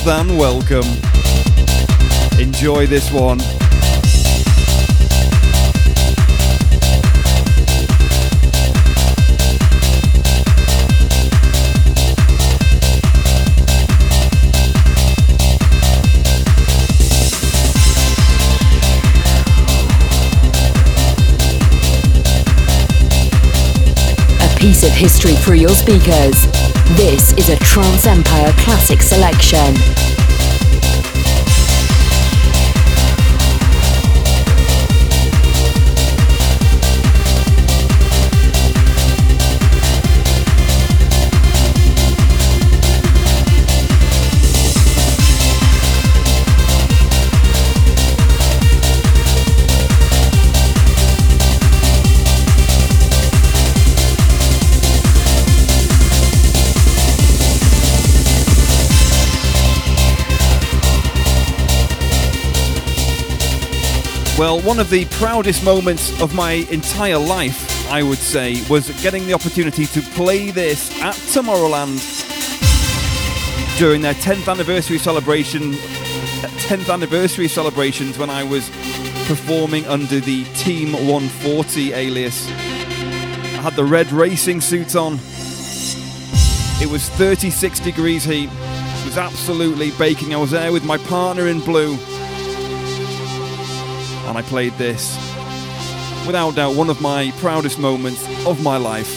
than welcome. Enjoy this one. piece of history for your speakers. This is a Trance Empire Classic Selection. Well, one of the proudest moments of my entire life, I would say, was getting the opportunity to play this at Tomorrowland during their 10th anniversary celebration, 10th anniversary celebrations when I was performing under the Team 140 alias. I had the red racing suits on. It was 36 degrees heat. It was absolutely baking. I was there with my partner in blue and I played this. Without doubt, one of my proudest moments of my life.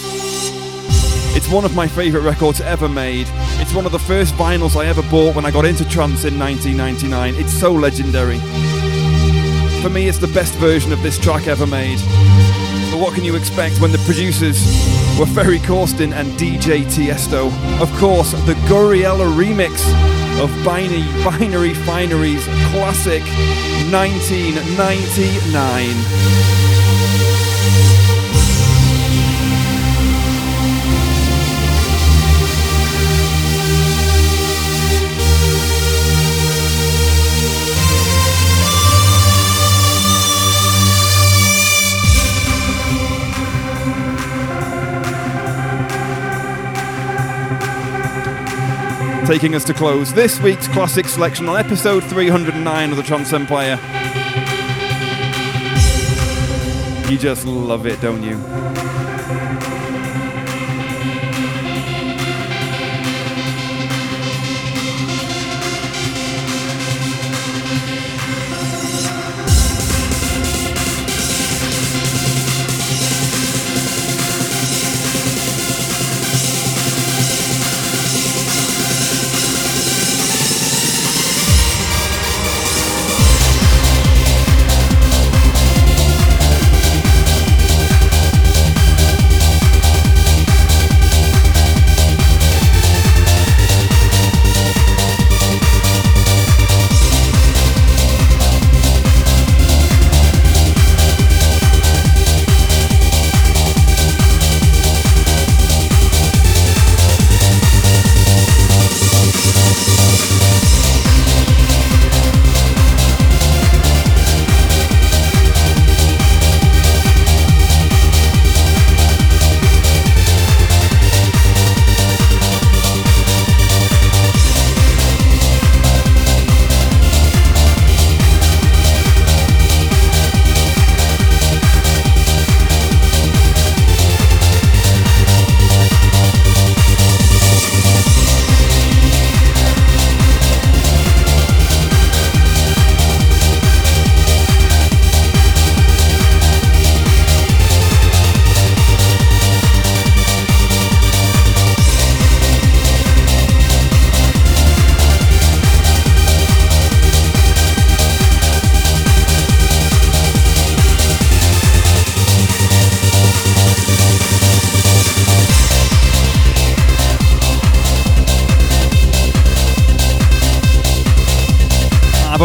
It's one of my favourite records ever made. It's one of the first vinyls I ever bought when I got into trance in 1999. It's so legendary. For me, it's the best version of this track ever made. But what can you expect when the producers were Ferry Corsten and DJ Tiesto? Of course, the Gouryella remix of Binary, Binary Finary's classic 1999. Taking us to close this week's classic selection on episode 309 of the Trance Empire. You just love it, don't you?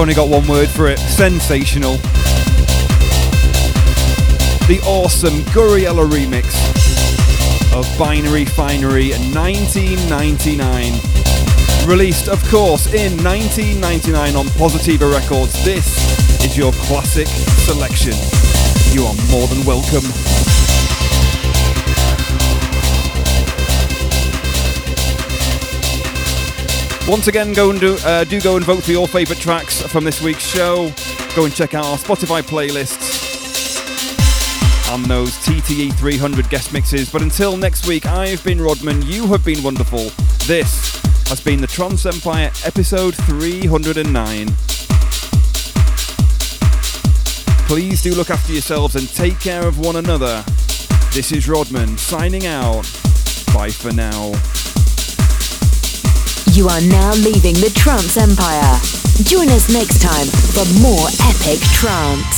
Only got one word for it sensational. The awesome Gouryella remix of Binary Finary 1999. Released, of course, in 1999 on Positiva Records. This is your classic selection. You are more than welcome. Once again, go and do, uh, do go and vote for your favourite tracks from this week's show. Go and check out our Spotify playlists and those TTE 300 guest mixes. But until next week, I've been Rodman, you have been wonderful. This has been the Trance Empire episode 309. Please do look after yourselves and take care of one another. This is Rodman signing out. Bye for now. You are now leaving the Trance Empire. Join us next time for more epic trance.